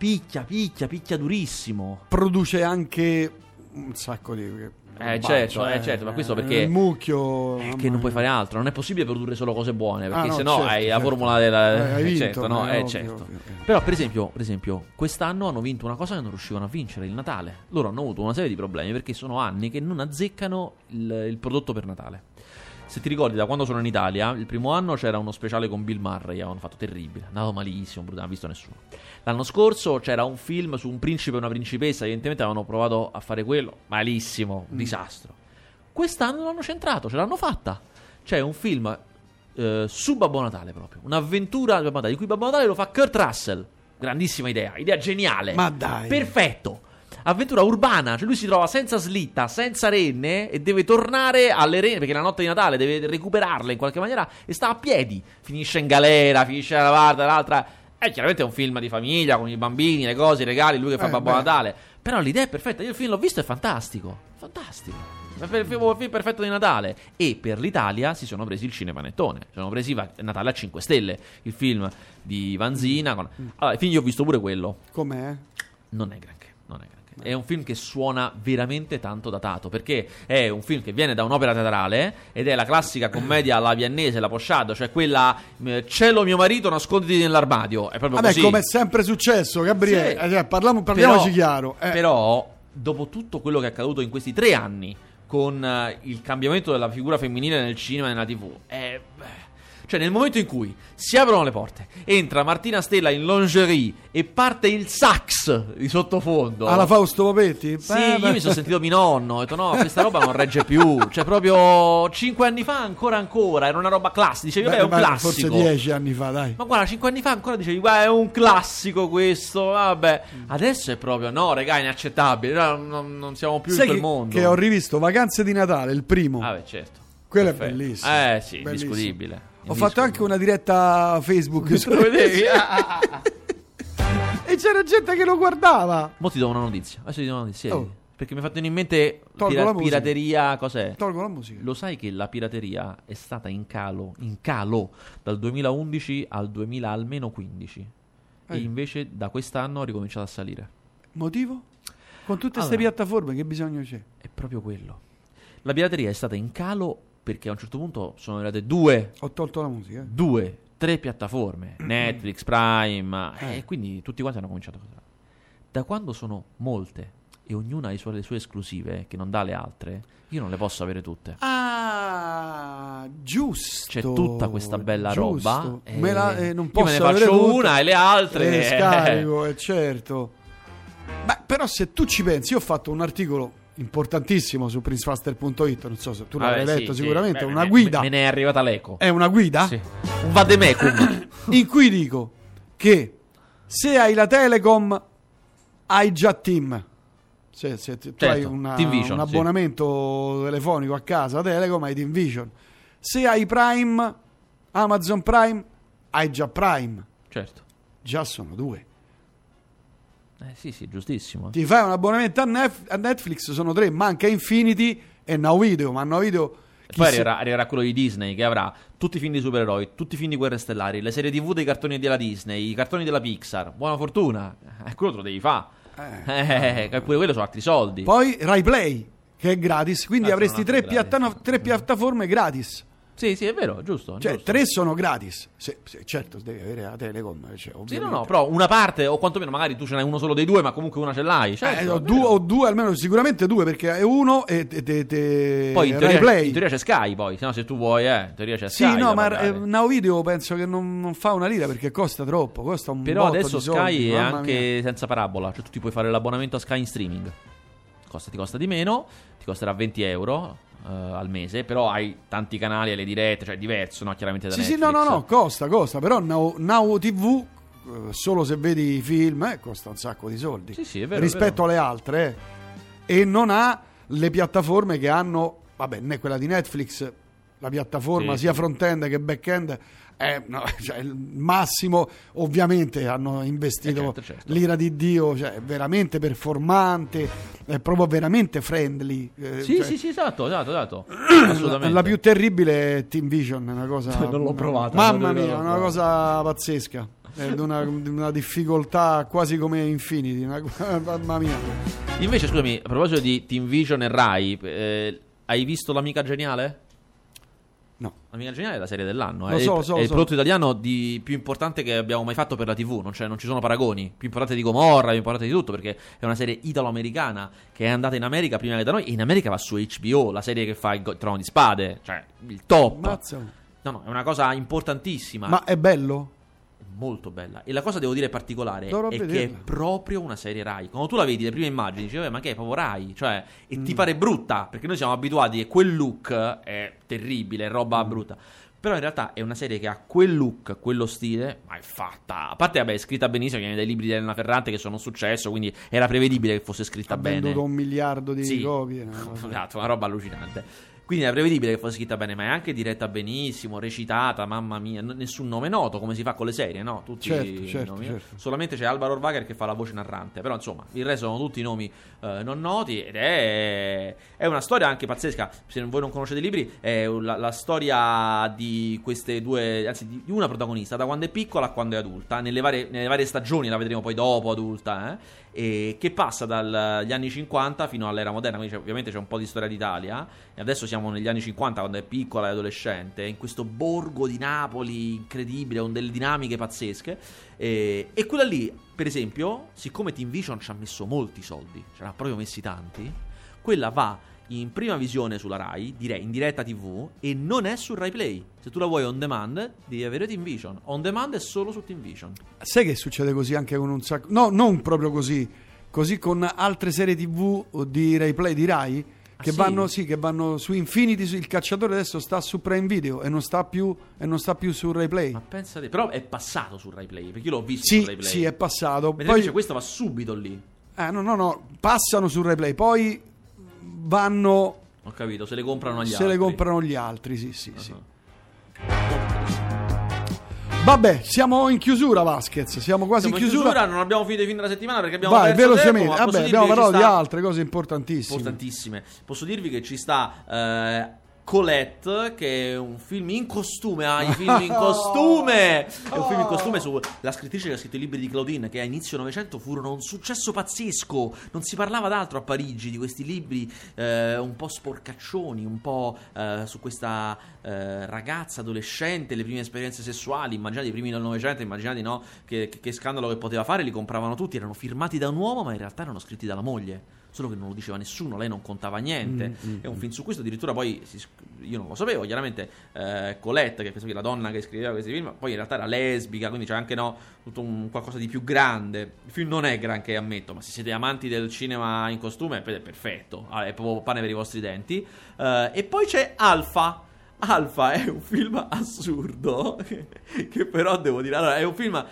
[SPEAKER 3] picchia, picchia, picchia durissimo.
[SPEAKER 2] Produce anche un sacco di.
[SPEAKER 3] Eh, certo, eh, certo, ma questo perché-
[SPEAKER 2] Il mucchio.
[SPEAKER 3] È che non puoi fare altro, non è possibile produrre solo cose buone, perché
[SPEAKER 2] Ah, no,
[SPEAKER 3] se no
[SPEAKER 2] certo,
[SPEAKER 3] hai la
[SPEAKER 2] certo.
[SPEAKER 3] formula della...
[SPEAKER 2] Eh, hai
[SPEAKER 3] eh,
[SPEAKER 2] vinto,
[SPEAKER 3] certo, no,
[SPEAKER 2] eh,
[SPEAKER 3] eh,
[SPEAKER 2] ovvio,
[SPEAKER 3] certo.
[SPEAKER 2] ovvio, eh.
[SPEAKER 3] Però per esempio, per esempio, quest'anno hanno vinto una cosa che non riuscivano a vincere, il Natale. Loro hanno avuto una serie di problemi perché sono anni che non azzeccano il, il prodotto per Natale. Se ti ricordi, da quando sono in Italia, il primo anno c'era uno speciale con Bill Murray, avevano fatto terribile, andato malissimo, brutale, non ha visto nessuno. L'anno scorso c'era un film su un principe e una principessa, evidentemente avevano provato a fare quello, malissimo, un disastro. Quest'anno l'hanno centrato, ce l'hanno fatta. C'è un film eh, su Babbo Natale proprio, un'avventura di Babbo Natale, di cui Babbo Natale lo fa Kurt Russell. Grandissima idea, idea geniale.
[SPEAKER 2] Ma dai.
[SPEAKER 3] Perfetto. Avventura urbana, cioè lui si trova senza slitta, senza renne e deve tornare alle renne perché la notte di Natale deve recuperarle in qualche maniera e sta a piedi. Finisce in galera, finisce da una parte, dall'altra. E chiaramente è un film di famiglia con i bambini, le cose, i regali, lui che fa
[SPEAKER 2] Eh,
[SPEAKER 3] Babbo
[SPEAKER 2] beh.
[SPEAKER 3] Natale. Però l'idea è perfetta. Io il film l'ho visto, è fantastico. Fantastico. È un film perfetto di Natale. E per l'Italia si sono presi il cinepanettone. Si sono presi Natale a 5 Stelle. Il film di Vanzina. Con... Allora, quindi io ho visto pure quello.
[SPEAKER 2] Com'è?
[SPEAKER 3] Non è granché. Non è granché. È un film che suona veramente tanto datato. Perché è un film che viene da un'opera teatrale. Ed è la classica commedia alla viennese, la pochade, cioè quella eh, Cielo mio marito, nasconditi nell'armadio. È proprio
[SPEAKER 2] Vabbè,
[SPEAKER 3] così.
[SPEAKER 2] come è sempre successo, Gabriele.
[SPEAKER 3] Sì.
[SPEAKER 2] eh, parliamo- parliamoci
[SPEAKER 3] Però-
[SPEAKER 2] chiaro. eh.
[SPEAKER 3] Però, dopo tutto quello che è accaduto in questi tre anni, con eh, il cambiamento della figura femminile nel cinema e nella TV, è. Cioè, nel momento in cui si aprono le porte, entra Martina Stella in lingerie e parte il sax di sottofondo.
[SPEAKER 2] Alla Fausto Papetti?
[SPEAKER 3] Sì,
[SPEAKER 2] Beh,
[SPEAKER 3] io
[SPEAKER 2] beh.
[SPEAKER 3] mi sono sentito mio nonno. Ho detto: no, questa roba non regge più. Cioè, proprio cinque anni fa, ancora ancora. Era una roba classica. Dicevi, vabbè, è un
[SPEAKER 2] Beh, beh,
[SPEAKER 3] classico.
[SPEAKER 2] Forse dieci anni fa, dai.
[SPEAKER 3] Ma guarda, 5 anni fa ancora dicevi, guarda, è un classico questo, vabbè.
[SPEAKER 2] Mm.
[SPEAKER 3] Adesso è proprio, no, regà, è inaccettabile, no, non, non siamo più
[SPEAKER 2] Sai
[SPEAKER 3] in quel
[SPEAKER 2] che,
[SPEAKER 3] mondo.
[SPEAKER 2] che ho rivisto Vacanze di Natale, il primo.
[SPEAKER 3] Vabbè, certo.
[SPEAKER 2] Quello è
[SPEAKER 3] Perfetto.
[SPEAKER 2] bellissimo.
[SPEAKER 3] Eh sì,
[SPEAKER 2] Bellissimo.
[SPEAKER 3] indiscutibile.
[SPEAKER 2] Ho fatto anche una diretta Facebook. su-
[SPEAKER 3] vedevi? Ah, ah, ah.
[SPEAKER 2] e c'era gente che lo guardava.
[SPEAKER 3] Mo ti do una notizia. Adesso ti do una notizia.
[SPEAKER 2] Oh.
[SPEAKER 3] Perché mi è fatto in mente
[SPEAKER 2] Tolgo
[SPEAKER 3] pira-
[SPEAKER 2] la musica.
[SPEAKER 3] pirateria, cos'è?
[SPEAKER 2] Tolgo la musica.
[SPEAKER 3] Lo sai che la pirateria è stata in calo, in calo dal 2011 al 2000 almeno 15
[SPEAKER 2] Eh.
[SPEAKER 3] e invece da quest'anno ha ricominciato a salire.
[SPEAKER 2] Motivo? Con tutte queste
[SPEAKER 3] Allora.
[SPEAKER 2] piattaforme, che bisogno c'è?
[SPEAKER 3] È proprio quello. La pirateria è stata in calo perché a un certo punto sono arrivate due,
[SPEAKER 2] Ho tolto la musica. eh.
[SPEAKER 3] due, tre piattaforme, Netflix, Prime,
[SPEAKER 2] Eh.
[SPEAKER 3] e quindi tutti quanti hanno cominciato a cosa. Da quando sono molte e ognuna ha i suoi- le sue esclusive che non dà le altre, io non le posso avere tutte.
[SPEAKER 2] Ah, giusto.
[SPEAKER 3] C'è tutta questa bella
[SPEAKER 2] giusto.
[SPEAKER 3] roba. e
[SPEAKER 2] Me la- eh, non
[SPEAKER 3] io
[SPEAKER 2] posso
[SPEAKER 3] me ne faccio
[SPEAKER 2] tutte.
[SPEAKER 3] una e le altre.
[SPEAKER 2] Eh,
[SPEAKER 3] eh,
[SPEAKER 2] scarico, eh, certo. Beh, però se tu ci pensi, io ho fatto un articolo importantissimo su princefaster.it, non so se tu l'hai
[SPEAKER 3] Vabbè, sì,
[SPEAKER 2] letto
[SPEAKER 3] sì.
[SPEAKER 2] sicuramente,
[SPEAKER 3] Beh,
[SPEAKER 2] una
[SPEAKER 3] me-
[SPEAKER 2] guida.
[SPEAKER 3] Me ne è arrivata l'eco.
[SPEAKER 2] È una guida
[SPEAKER 3] Sì. Un vademecum.
[SPEAKER 2] in cui dico che se hai la Telecom hai già Team. Se, se tu
[SPEAKER 3] Certo,
[SPEAKER 2] hai una-
[SPEAKER 3] Vision,
[SPEAKER 2] un
[SPEAKER 3] sì.
[SPEAKER 2] abbonamento telefonico a casa Telecom hai Team Vision. Se hai Prime, Amazon Prime, hai già Prime.
[SPEAKER 3] certo.
[SPEAKER 2] Già sono due.
[SPEAKER 3] Eh, sì, sì, giustissimo.
[SPEAKER 2] Ti fai un abbonamento a, Nef- a Netflix, sono tre, manca Infinity e Now Video, ma Now Video...
[SPEAKER 3] E poi arriverà, arriverà quello di Disney che avrà tutti i film di supereroi, tutti i film di guerre stellari, le serie TV dei cartoni della Disney, i cartoni della Pixar. Buona fortuna. Eh, quello te lo devi fare. Eh, che pure quello sono altri soldi.
[SPEAKER 2] Poi Rai Play, che è gratis, quindi
[SPEAKER 3] Ah,
[SPEAKER 2] avresti tre, piatta- tre piattaforme gratis.
[SPEAKER 3] Sì, sì, è vero, giusto.
[SPEAKER 2] Cioè,
[SPEAKER 3] giusto.
[SPEAKER 2] tre sono gratis. Se- se- certo, devi avere la Telecom. Cioè,
[SPEAKER 3] Sì, no, no, però una parte, o quantomeno magari tu ce n'hai uno solo dei due, ma comunque una ce l'hai. Certo,
[SPEAKER 2] Eh,
[SPEAKER 3] è
[SPEAKER 2] o,
[SPEAKER 3] vero.
[SPEAKER 2] due, o due, almeno sicuramente due, perché è uno e te, te- te-
[SPEAKER 3] Poi in teoria, in teoria c'è Sky, poi, se no se tu vuoi, eh, in teoria c'è
[SPEAKER 2] Sì,
[SPEAKER 3] Sky.
[SPEAKER 2] no,
[SPEAKER 3] da
[SPEAKER 2] ma eh, Now Video penso che non, non fa una lira perché costa troppo. Costa un
[SPEAKER 3] Però adesso
[SPEAKER 2] di soldi,
[SPEAKER 3] Sky è anche
[SPEAKER 2] mia.
[SPEAKER 3] senza parabola, cioè tu ti puoi fare l'abbonamento a Sky in streaming. Costa, ti costa di meno, ti costerà 20 euro eh, al mese, però hai tanti canali, hai le dirette, cioè è diverso, no? Chiaramente da
[SPEAKER 2] Sì, sì,
[SPEAKER 3] Netflix.
[SPEAKER 2] no, no, no, costa, costa. Però Now, Now TV, eh, solo se vedi i film, eh, costa un sacco di soldi.
[SPEAKER 3] Sì, sì, è vero,
[SPEAKER 2] Rispetto alle altre, eh. e non ha le piattaforme che hanno, vabbè, né quella di Netflix, la piattaforma
[SPEAKER 3] Sì,
[SPEAKER 2] sia front-end che back-end è no, cioè, il massimo, ovviamente hanno investito
[SPEAKER 3] Eh, certo, certo.
[SPEAKER 2] l'ira di Dio, cioè è veramente performante, è proprio veramente friendly. eh,
[SPEAKER 3] Sì,
[SPEAKER 2] cioè,
[SPEAKER 3] sì, sì, esatto, esatto, esatto.
[SPEAKER 2] la,
[SPEAKER 3] Assolutamente.
[SPEAKER 2] la più terribile è Team Vision, è una cosa.
[SPEAKER 3] Non l'ho provata,
[SPEAKER 2] Mamma mia, una cosa pazzesca. È una, una difficoltà quasi come Infinity. una- mamma mia.
[SPEAKER 3] Invece, scusami, a proposito di Team Vision e Rai, eh, hai visto L'Amica Geniale?
[SPEAKER 2] No.
[SPEAKER 3] L'Amica Geniale è la serie dell'anno.
[SPEAKER 2] Lo
[SPEAKER 3] è
[SPEAKER 2] so,
[SPEAKER 3] il,
[SPEAKER 2] so,
[SPEAKER 3] è
[SPEAKER 2] lo
[SPEAKER 3] il
[SPEAKER 2] so.
[SPEAKER 3] prodotto italiano di- più importante che abbiamo mai fatto per la TV. Non, non ci sono paragoni. Più importante di Gomorra, più importante di tutto. Perché è una serie italo-americana che è andata in America prima che da noi. E in America va su HBO, la serie che fa il Trono di Spade. Cioè, il top.
[SPEAKER 2] Mazza.
[SPEAKER 3] No, no, è una cosa importantissima.
[SPEAKER 2] Ma è bello?
[SPEAKER 3] Molto bella. E la cosa devo dire particolare
[SPEAKER 2] Dovrò
[SPEAKER 3] è che è
[SPEAKER 2] vederla.
[SPEAKER 3] proprio una serie Rai. Quando tu la vedi, le prime immagini, dici, "Vabbè, ma che è proprio Rai? Cioè, e
[SPEAKER 2] Mm.
[SPEAKER 3] ti pare brutta, perché noi siamo abituati che quel look è terribile, è roba
[SPEAKER 2] Mm.
[SPEAKER 3] brutta. Però in realtà è una serie che ha quel look, quello stile, ma è fatta. A parte, vabbè, è scritta benissimo, viene dai libri di Elena Ferrante che sono un successo, quindi era prevedibile che fosse scritta
[SPEAKER 2] Ha
[SPEAKER 3] bene.
[SPEAKER 2] venduto un miliardo di
[SPEAKER 3] Sì.
[SPEAKER 2] copie.
[SPEAKER 3] Esatto, una roba allucinante. Quindi era prevedibile che fosse scritta bene, ma è anche diretta benissimo, recitata, mamma mia, n- nessun nome noto, come si fa con le serie, no? Tutti
[SPEAKER 2] Certo,
[SPEAKER 3] i
[SPEAKER 2] certo,
[SPEAKER 3] nomi.
[SPEAKER 2] certo.
[SPEAKER 3] Solamente c'è Alvaro Orvager che fa la voce narrante, però insomma, il resto sono tutti nomi eh, non noti ed è, è una storia anche pazzesca. Se voi non conoscete i libri, è la, la storia di queste due, anzi di di una protagonista, da quando è piccola a quando è adulta, nelle varie, nelle varie stagioni, la vedremo poi dopo adulta, eh? e che passa dagli anni 50 fino all'era moderna, quindi c'è- ovviamente c'è un po' di storia d'Italia e adesso siamo negli anni 50 quando è piccola e adolescente, in questo borgo di Napoli incredibile, con delle dinamiche pazzesche e, e quella lì, per esempio, siccome Team Vision ci ha messo molti soldi, ce l'ha proprio messi tanti, quella va in prima visione sulla Rai, direi in diretta TV e non è su Rai Play. Se tu la vuoi on demand, devi avere Team Vision. On demand è solo su Team Vision.
[SPEAKER 2] Sai che succede così anche con un sacco. No, non proprio così. Così con altre serie TV di Replay di Rai. Che,
[SPEAKER 3] sì?
[SPEAKER 2] vanno, sì, che vanno su Infinity. Il cacciatore adesso sta su Prime Video e non sta più, e non sta più su Replay.
[SPEAKER 3] Ma pensate, però è passato su Rai Play, perché io l'ho visto
[SPEAKER 2] Sì,
[SPEAKER 3] su Rai Play.
[SPEAKER 2] sì, è passato.
[SPEAKER 3] Mentre
[SPEAKER 2] Poi,
[SPEAKER 3] questo va subito lì.
[SPEAKER 2] eh, no, no, no, passano su Replay. Poi vanno.
[SPEAKER 3] Ho capito, se le comprano agli
[SPEAKER 2] se
[SPEAKER 3] altri.
[SPEAKER 2] le comprano gli altri. Sì, sì, sì. Vabbè, siamo in chiusura, Vasquez. Siamo quasi
[SPEAKER 3] Siamo
[SPEAKER 2] in chiusura.
[SPEAKER 3] non abbiamo finito di finire la settimana perché abbiamo
[SPEAKER 2] Vai,
[SPEAKER 3] perso tempo,
[SPEAKER 2] Vabbè, abbiamo parlato di
[SPEAKER 3] sta-
[SPEAKER 2] altre cose importantissime.
[SPEAKER 3] importantissime. Posso dirvi che ci sta eh, Colette, che è un film in costume. Ah, i film in costume! È un film in costume sulla scrittrice che ha scritto i libri di Claudine, che a inizio Novecento furono un successo pazzesco. Non si parlava d'altro a Parigi di questi libri eh, un po' sporcaccioni, un po' eh, su questa eh, ragazza adolescente, le prime esperienze sessuali. Immaginate i primi del Novecento, immaginate no, che, che- che scandalo che poteva fare, li compravano tutti, erano firmati da un uomo, ma in realtà erano scritti dalla moglie. Solo che non lo diceva nessuno, lei non contava niente.
[SPEAKER 2] Mm, mm,
[SPEAKER 3] È un film su questo, addirittura poi si io non lo sapevo. Chiaramente eh, Colette, che penso che la donna che scriveva questi film, poi in realtà era lesbica, quindi c'è anche no, tutto un qualcosa di più grande. Il film non è granché, ammetto, ma se siete amanti del cinema in costume, è perfetto. Ah, È proprio pane per i vostri denti. Eh, e poi c'è Alfa. Alfa è un film assurdo, che però devo dire, allora è un film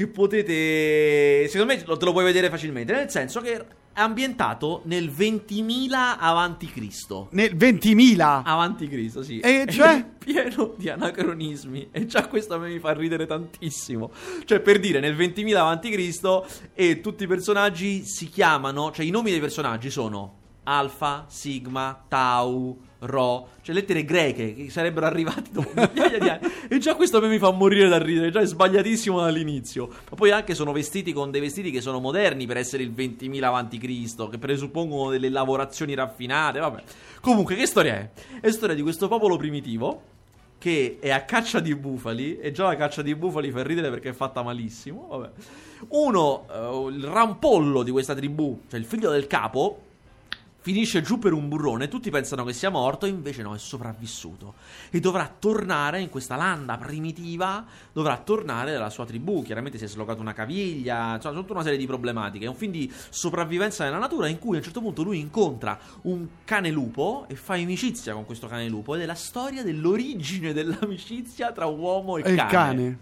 [SPEAKER 3] che potete. Secondo me te lo puoi vedere facilmente. Nel senso che è ambientato nel 20.000 avanti Cristo.
[SPEAKER 2] Nel 20.000.
[SPEAKER 3] Avanti Cristo, sì.
[SPEAKER 2] E cioè?
[SPEAKER 3] È pieno di anacronismi. E già questo a me mi fa ridere tantissimo. Cioè, per dire, nel 20.000 avanti Cristo e tutti i personaggi si chiamano. Cioè, i nomi dei personaggi sono Alfa, Sigma, Tau. Rho, cioè lettere greche che sarebbero arrivate dopo migliaia di anni. E già questo a me mi fa morire da ridere. Già è sbagliatissimo dall'inizio. Ma poi anche sono vestiti con dei vestiti che sono moderni per essere il 20.000 avanti Cristo, che presuppongono delle lavorazioni raffinate. Vabbè. Comunque, che storia è? È storia di questo popolo primitivo che è a caccia di bufali e già la caccia di bufali fa ridere perché è fatta malissimo. Vabbè. Uno, eh, il rampollo di questa tribù, cioè il figlio del capo, finisce giù per un burrone, tutti pensano che sia morto, invece no, è sopravvissuto. E dovrà tornare in questa landa primitiva, dovrà tornare dalla sua tribù. Chiaramente si è slogata una caviglia, insomma, tutta una serie di problematiche. È un film di sopravvivenza nella natura in cui a un certo punto lui incontra un cane lupo e fa amicizia con questo cane lupo. Ed è la storia dell'origine dell'amicizia tra uomo e,
[SPEAKER 2] E il cane.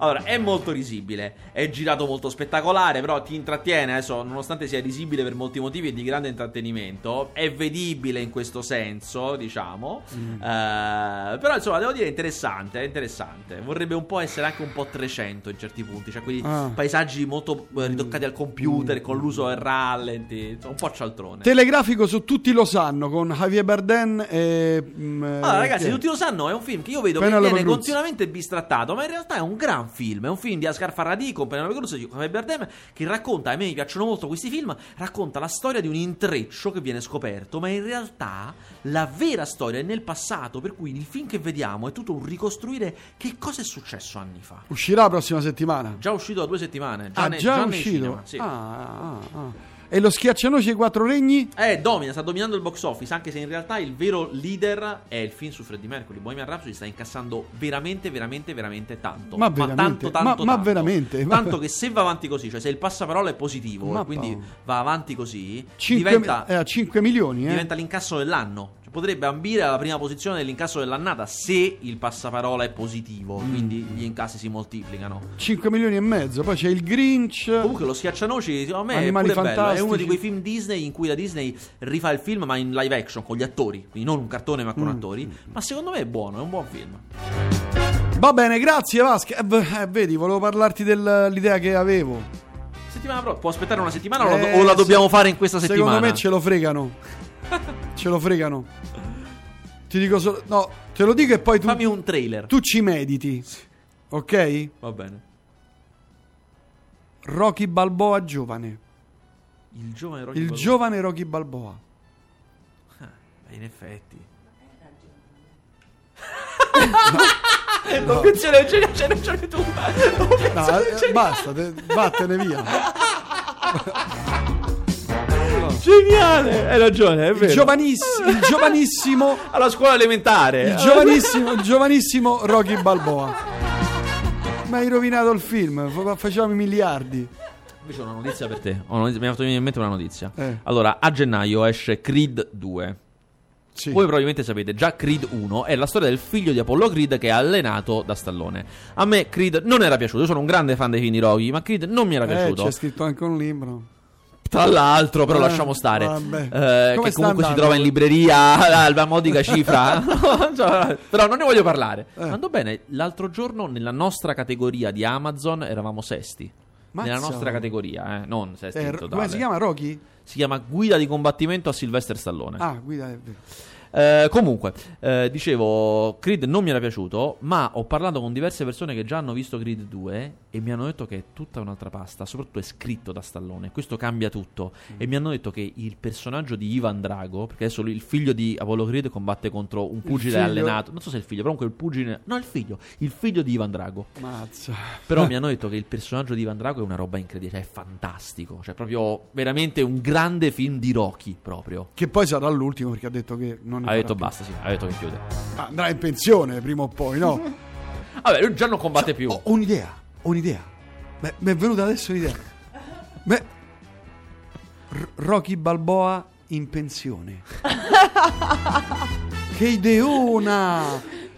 [SPEAKER 3] Allora, è molto risibile, è girato molto spettacolare, però ti intrattiene, adesso, nonostante sia risibile per molti motivi e di grande intrattenimento, è vedibile in questo senso, diciamo.
[SPEAKER 2] Mm.
[SPEAKER 3] Eh, però, insomma, devo dire, è interessante, è interessante. Vorrebbe un po' essere anche un po' 300 in certi punti, cioè quelli
[SPEAKER 2] Ah.
[SPEAKER 3] paesaggi molto eh, ritoccati al computer, con l'uso del rallenti, insomma, un po' cialtrone.
[SPEAKER 2] Telegrafico su tutti lo sanno con Javier Bardem e mm,
[SPEAKER 3] Allora,
[SPEAKER 2] eh,
[SPEAKER 3] ragazzi,
[SPEAKER 2] chi è?
[SPEAKER 3] tutti lo sanno, è un film che io vedo
[SPEAKER 2] Penelope
[SPEAKER 3] che viene
[SPEAKER 2] Cruz.
[SPEAKER 3] continuamente bistrattato, ma in realtà è un gran film. È un film di Asghar Farhadi con Penelope Cruz e Javier Bardem che racconta, a me mi piacciono molto questi film, racconta la storia di un intreccio che viene scoperto, ma in realtà la vera storia è nel passato, per cui il film che vediamo è tutto un ricostruire che cosa è successo anni fa.
[SPEAKER 2] Uscirà la prossima settimana.
[SPEAKER 3] Già uscito da due settimane, già,
[SPEAKER 2] ah,
[SPEAKER 3] ne-
[SPEAKER 2] già,
[SPEAKER 3] già
[SPEAKER 2] uscito.
[SPEAKER 3] cinema, sì.
[SPEAKER 2] Ah, ah, ah. E lo schiaccianoci ai quattro regni?
[SPEAKER 3] Eh, domina, sta dominando il box office, anche se in realtà il vero leader è il film su Freddie Mercury. Bohemian Rhapsody sta incassando veramente, veramente, veramente tanto.
[SPEAKER 2] Ma veramente?
[SPEAKER 3] tanto, tanto,
[SPEAKER 2] Ma- ma
[SPEAKER 3] tanto.
[SPEAKER 2] veramente? Ma-
[SPEAKER 3] Tanto che se va avanti così, cioè se il passaparola è positivo
[SPEAKER 2] Ma
[SPEAKER 3] e quindi va avanti così,
[SPEAKER 2] 5,
[SPEAKER 3] diventa,
[SPEAKER 2] eh, 5 milioni, eh?
[SPEAKER 3] diventa l'incasso dell'anno. Potrebbe ambire alla prima posizione dell'incasso dell'annata se il passaparola è positivo,
[SPEAKER 2] Mm.
[SPEAKER 3] quindi gli incassi si moltiplicano.
[SPEAKER 2] 5 milioni e mezzo. Poi c'è il Grinch.
[SPEAKER 3] Comunque lo schiaccianoci secondo me è bello. È uno di quei film Disney in cui la Disney rifà il film ma in live action con gli attori, quindi non un cartone ma con
[SPEAKER 2] Mm.
[SPEAKER 3] attori, ma secondo me è buono, è un buon film.
[SPEAKER 2] Va bene, grazie Vasca. Eh, eh, vedi, volevo parlarti dell'idea che avevo.
[SPEAKER 3] Settimana prossima, può aspettare una settimana o la,
[SPEAKER 2] Eh,
[SPEAKER 3] o la dobbiamo fare in questa settimana?
[SPEAKER 2] Secondo me ce lo fregano. ce lo fregano. Ti dico solo. No, te lo dico e poi tu.
[SPEAKER 3] Fammi un trailer.
[SPEAKER 2] Tu ci mediti. Ok?
[SPEAKER 3] Va bene.
[SPEAKER 2] Rocky Balboa giovane.
[SPEAKER 3] Il giovane Rocky
[SPEAKER 2] Il
[SPEAKER 3] Balboa.
[SPEAKER 2] giovane Rocky Balboa.
[SPEAKER 3] Eh, in effetti.
[SPEAKER 2] No.
[SPEAKER 3] L'obiezione c'è, c'è ragione tu.
[SPEAKER 2] No, eh, basta, te- vattene via.
[SPEAKER 3] Geniale, hai ragione, è
[SPEAKER 2] Il, giovaniss- il giovanissimo.
[SPEAKER 3] Alla scuola elementare.
[SPEAKER 2] Il giovanissimo, il giovanissimo Rocky Balboa. Ma hai rovinato il film. fa- Facevamo i miliardi.
[SPEAKER 3] Invece ho una notizia per te. Ho una notizia- mi ha fatto venire in mente una notizia.
[SPEAKER 2] Eh.
[SPEAKER 3] Allora, a gennaio esce Creed 2.
[SPEAKER 2] Sì.
[SPEAKER 3] Voi probabilmente sapete già Creed 1 è la storia del figlio di Apollo Creed che è allenato da Stallone. A me Creed non era piaciuto, io sono un grande fan dei film di Rocky, ma Creed non mi era
[SPEAKER 2] Eh,
[SPEAKER 3] piaciuto.
[SPEAKER 2] c'è scritto anche un libro.
[SPEAKER 3] Tra l'altro, però
[SPEAKER 2] Eh,
[SPEAKER 3] lasciamo stare. Eh, che comunque si
[SPEAKER 2] andando?
[SPEAKER 3] trova in libreria alla modica cifra. Cioè, però non ne voglio parlare.
[SPEAKER 2] Eh.
[SPEAKER 3] Andò bene, l'altro giorno nella nostra categoria di Amazon eravamo sesti.
[SPEAKER 2] Mazza.
[SPEAKER 3] Nella nostra categoria, eh, non sesti
[SPEAKER 2] Eh, come si chiama Rocky?
[SPEAKER 3] Si chiama Guida di combattimento a Sylvester Stallone.
[SPEAKER 2] Ah, guida.
[SPEAKER 3] Eh, comunque, eh, dicevo, Creed non mi era piaciuto, ma ho parlato con diverse persone che già hanno visto Creed 2 e mi hanno detto che è tutta un'altra pasta, soprattutto è scritto da Stallone, questo cambia tutto. E mi hanno detto che il personaggio di Ivan Drago, perché adesso lui- il figlio di Apollo Creed combatte contro un pugile allenato, non so se è il figlio, però comunque il pugile, no il figlio, il figlio di Ivan Drago.
[SPEAKER 2] Mazza.
[SPEAKER 3] Però mi hanno detto che il personaggio di Ivan Drago è una roba incredibile, cioè è fantastico, cioè proprio veramente un grande film di Rocky proprio.
[SPEAKER 2] Che poi sarà l'ultimo perché ha detto che non ne
[SPEAKER 3] Ha detto
[SPEAKER 2] più.
[SPEAKER 3] basta, sì, ha detto che chiude.
[SPEAKER 2] Andrà in pensione prima o poi, no?
[SPEAKER 3] Vabbè, lui già non combatte più.
[SPEAKER 2] Ho un'idea, ho un'idea. Beh, mi è venuta adesso un'idea. Beh, R- Rocky Balboa in pensione. che ideona!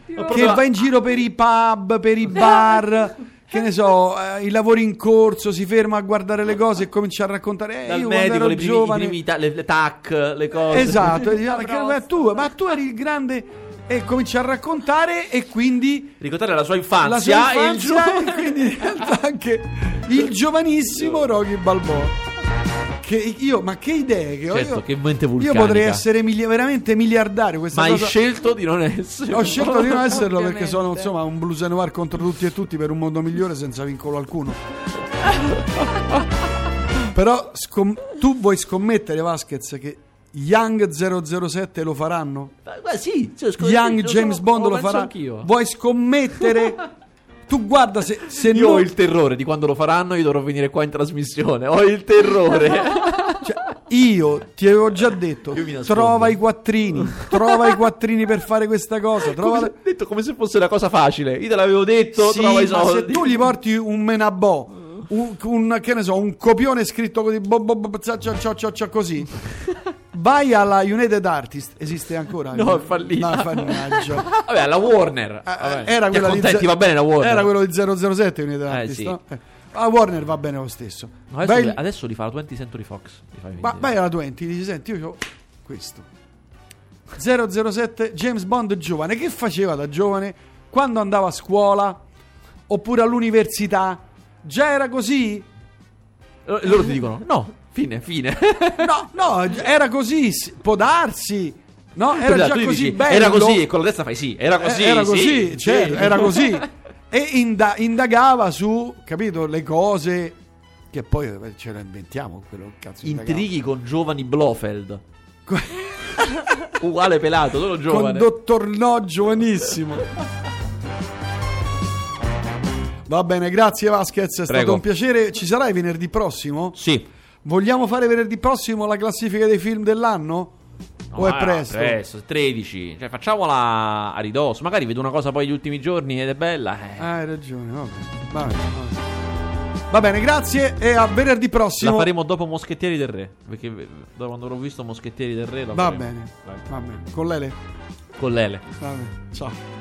[SPEAKER 2] Che va in giro per i pub, per i bar, che ne so, eh, i lavori in corso, si ferma a guardare le cose e comincia a raccontare. Eh,
[SPEAKER 3] Dal
[SPEAKER 2] io
[SPEAKER 3] medico,
[SPEAKER 2] ero
[SPEAKER 3] le primi,
[SPEAKER 2] giovane.
[SPEAKER 3] i primi ta- le, le tac, le cose.
[SPEAKER 2] Esatto, dice, "Ah, che- ma tu, ma tu eri il grande e comincia a raccontare e quindi
[SPEAKER 3] Ricordare la sua infanzia,
[SPEAKER 2] la sua
[SPEAKER 3] e il
[SPEAKER 2] infanzia
[SPEAKER 3] gio-
[SPEAKER 2] e quindi anche il giovanissimo Rocky Balboa. Che io, ma che idee che ho
[SPEAKER 3] Certo,
[SPEAKER 2] io,
[SPEAKER 3] che mente
[SPEAKER 2] io potrei essere mili- veramente miliardario questa
[SPEAKER 3] Ma hai
[SPEAKER 2] cosa-
[SPEAKER 3] scelto di non essere.
[SPEAKER 2] ho scelto di non esserlo perché
[SPEAKER 6] Ovviamente.
[SPEAKER 2] sono insomma un blues noir contro tutti e tutti per un mondo migliore senza vincolo alcuno. Però scom- tu vuoi scommettere Vasquez che Young 007 lo faranno?
[SPEAKER 3] Ma sì, cioè, scusa,
[SPEAKER 2] Young James
[SPEAKER 3] so,
[SPEAKER 2] Bond
[SPEAKER 3] lo
[SPEAKER 2] lo farà?
[SPEAKER 3] anch'io.
[SPEAKER 2] Vuoi scommettere? tu guarda se, se
[SPEAKER 3] Io
[SPEAKER 2] non-
[SPEAKER 3] ho il terrore di quando lo faranno, io dovrò venire qua in trasmissione. Ho il terrore.
[SPEAKER 2] cioè, io ti avevo già detto, trova i quattrini, trova i quattrini per fare questa cosa, trova
[SPEAKER 3] Come se, detto come se fosse una cosa facile. Io te l'avevo detto,
[SPEAKER 2] Sì,
[SPEAKER 3] trova i
[SPEAKER 2] ma se
[SPEAKER 3] soldi.
[SPEAKER 2] tu gli porti un menabò, un, un- che ne so, un copione scritto così, bo, bo, bo, così, vai alla United Artist, esiste ancora?
[SPEAKER 3] No, è fallita.
[SPEAKER 2] No, mannaggia.
[SPEAKER 3] Vabbè, alla Warner. Vabbè.
[SPEAKER 2] Era quella di
[SPEAKER 3] accontenti,
[SPEAKER 2] ze-
[SPEAKER 3] va bene la Warner.
[SPEAKER 2] Era quello di 007 United
[SPEAKER 3] Eh,
[SPEAKER 2] Artist,
[SPEAKER 3] sì.
[SPEAKER 2] no? Eh. A Warner va bene lo stesso.
[SPEAKER 3] No, adesso, li- adesso li fa la 20 Century Fox.
[SPEAKER 2] Ma vai alla 20, dici, senti, io ho questo. 007 James Bond giovane, che faceva da giovane quando andava a scuola oppure all'università? Già era così?
[SPEAKER 3] E loro ti dicono: no, fine, fine.
[SPEAKER 2] No, no, era così, può darsi. No, era già così
[SPEAKER 3] dici,
[SPEAKER 2] bello.
[SPEAKER 3] Era così, e con la testa fai sì. Era così.
[SPEAKER 2] Eh, era
[SPEAKER 3] sì,
[SPEAKER 2] così,
[SPEAKER 3] sì.
[SPEAKER 2] certo, era così. E inda- indagava su, capito, le cose che poi eh, ce le inventiamo quello cazzo indagava.
[SPEAKER 3] Intrighi con giovani Blofeld. Uguale pelato, solo
[SPEAKER 2] con
[SPEAKER 3] giovane.
[SPEAKER 2] Dottor No giovanissimo. Va bene, grazie Vasquez, è stato
[SPEAKER 3] Prego.
[SPEAKER 2] un piacere. Ci sarai venerdì prossimo?
[SPEAKER 3] Sì.
[SPEAKER 2] Vogliamo fare venerdì prossimo la classifica dei film dell'anno? o è presto?
[SPEAKER 3] presto, 13. Cioè, facciamola a ridosso. Magari vedo una cosa poi gli ultimi giorni ed è bella. eh.
[SPEAKER 2] Ah, hai ragione, va bene. Va bene, va bene. Grazie e a venerdì prossimo.
[SPEAKER 3] La faremo dopo Moschettieri del Re. Perché eh, da quando avrò visto Moschettieri del Re la
[SPEAKER 2] Va
[SPEAKER 3] faremo.
[SPEAKER 2] bene,
[SPEAKER 3] Vai.
[SPEAKER 2] va bene. Con Lele?
[SPEAKER 3] Con Lele.
[SPEAKER 2] Va bene, ciao.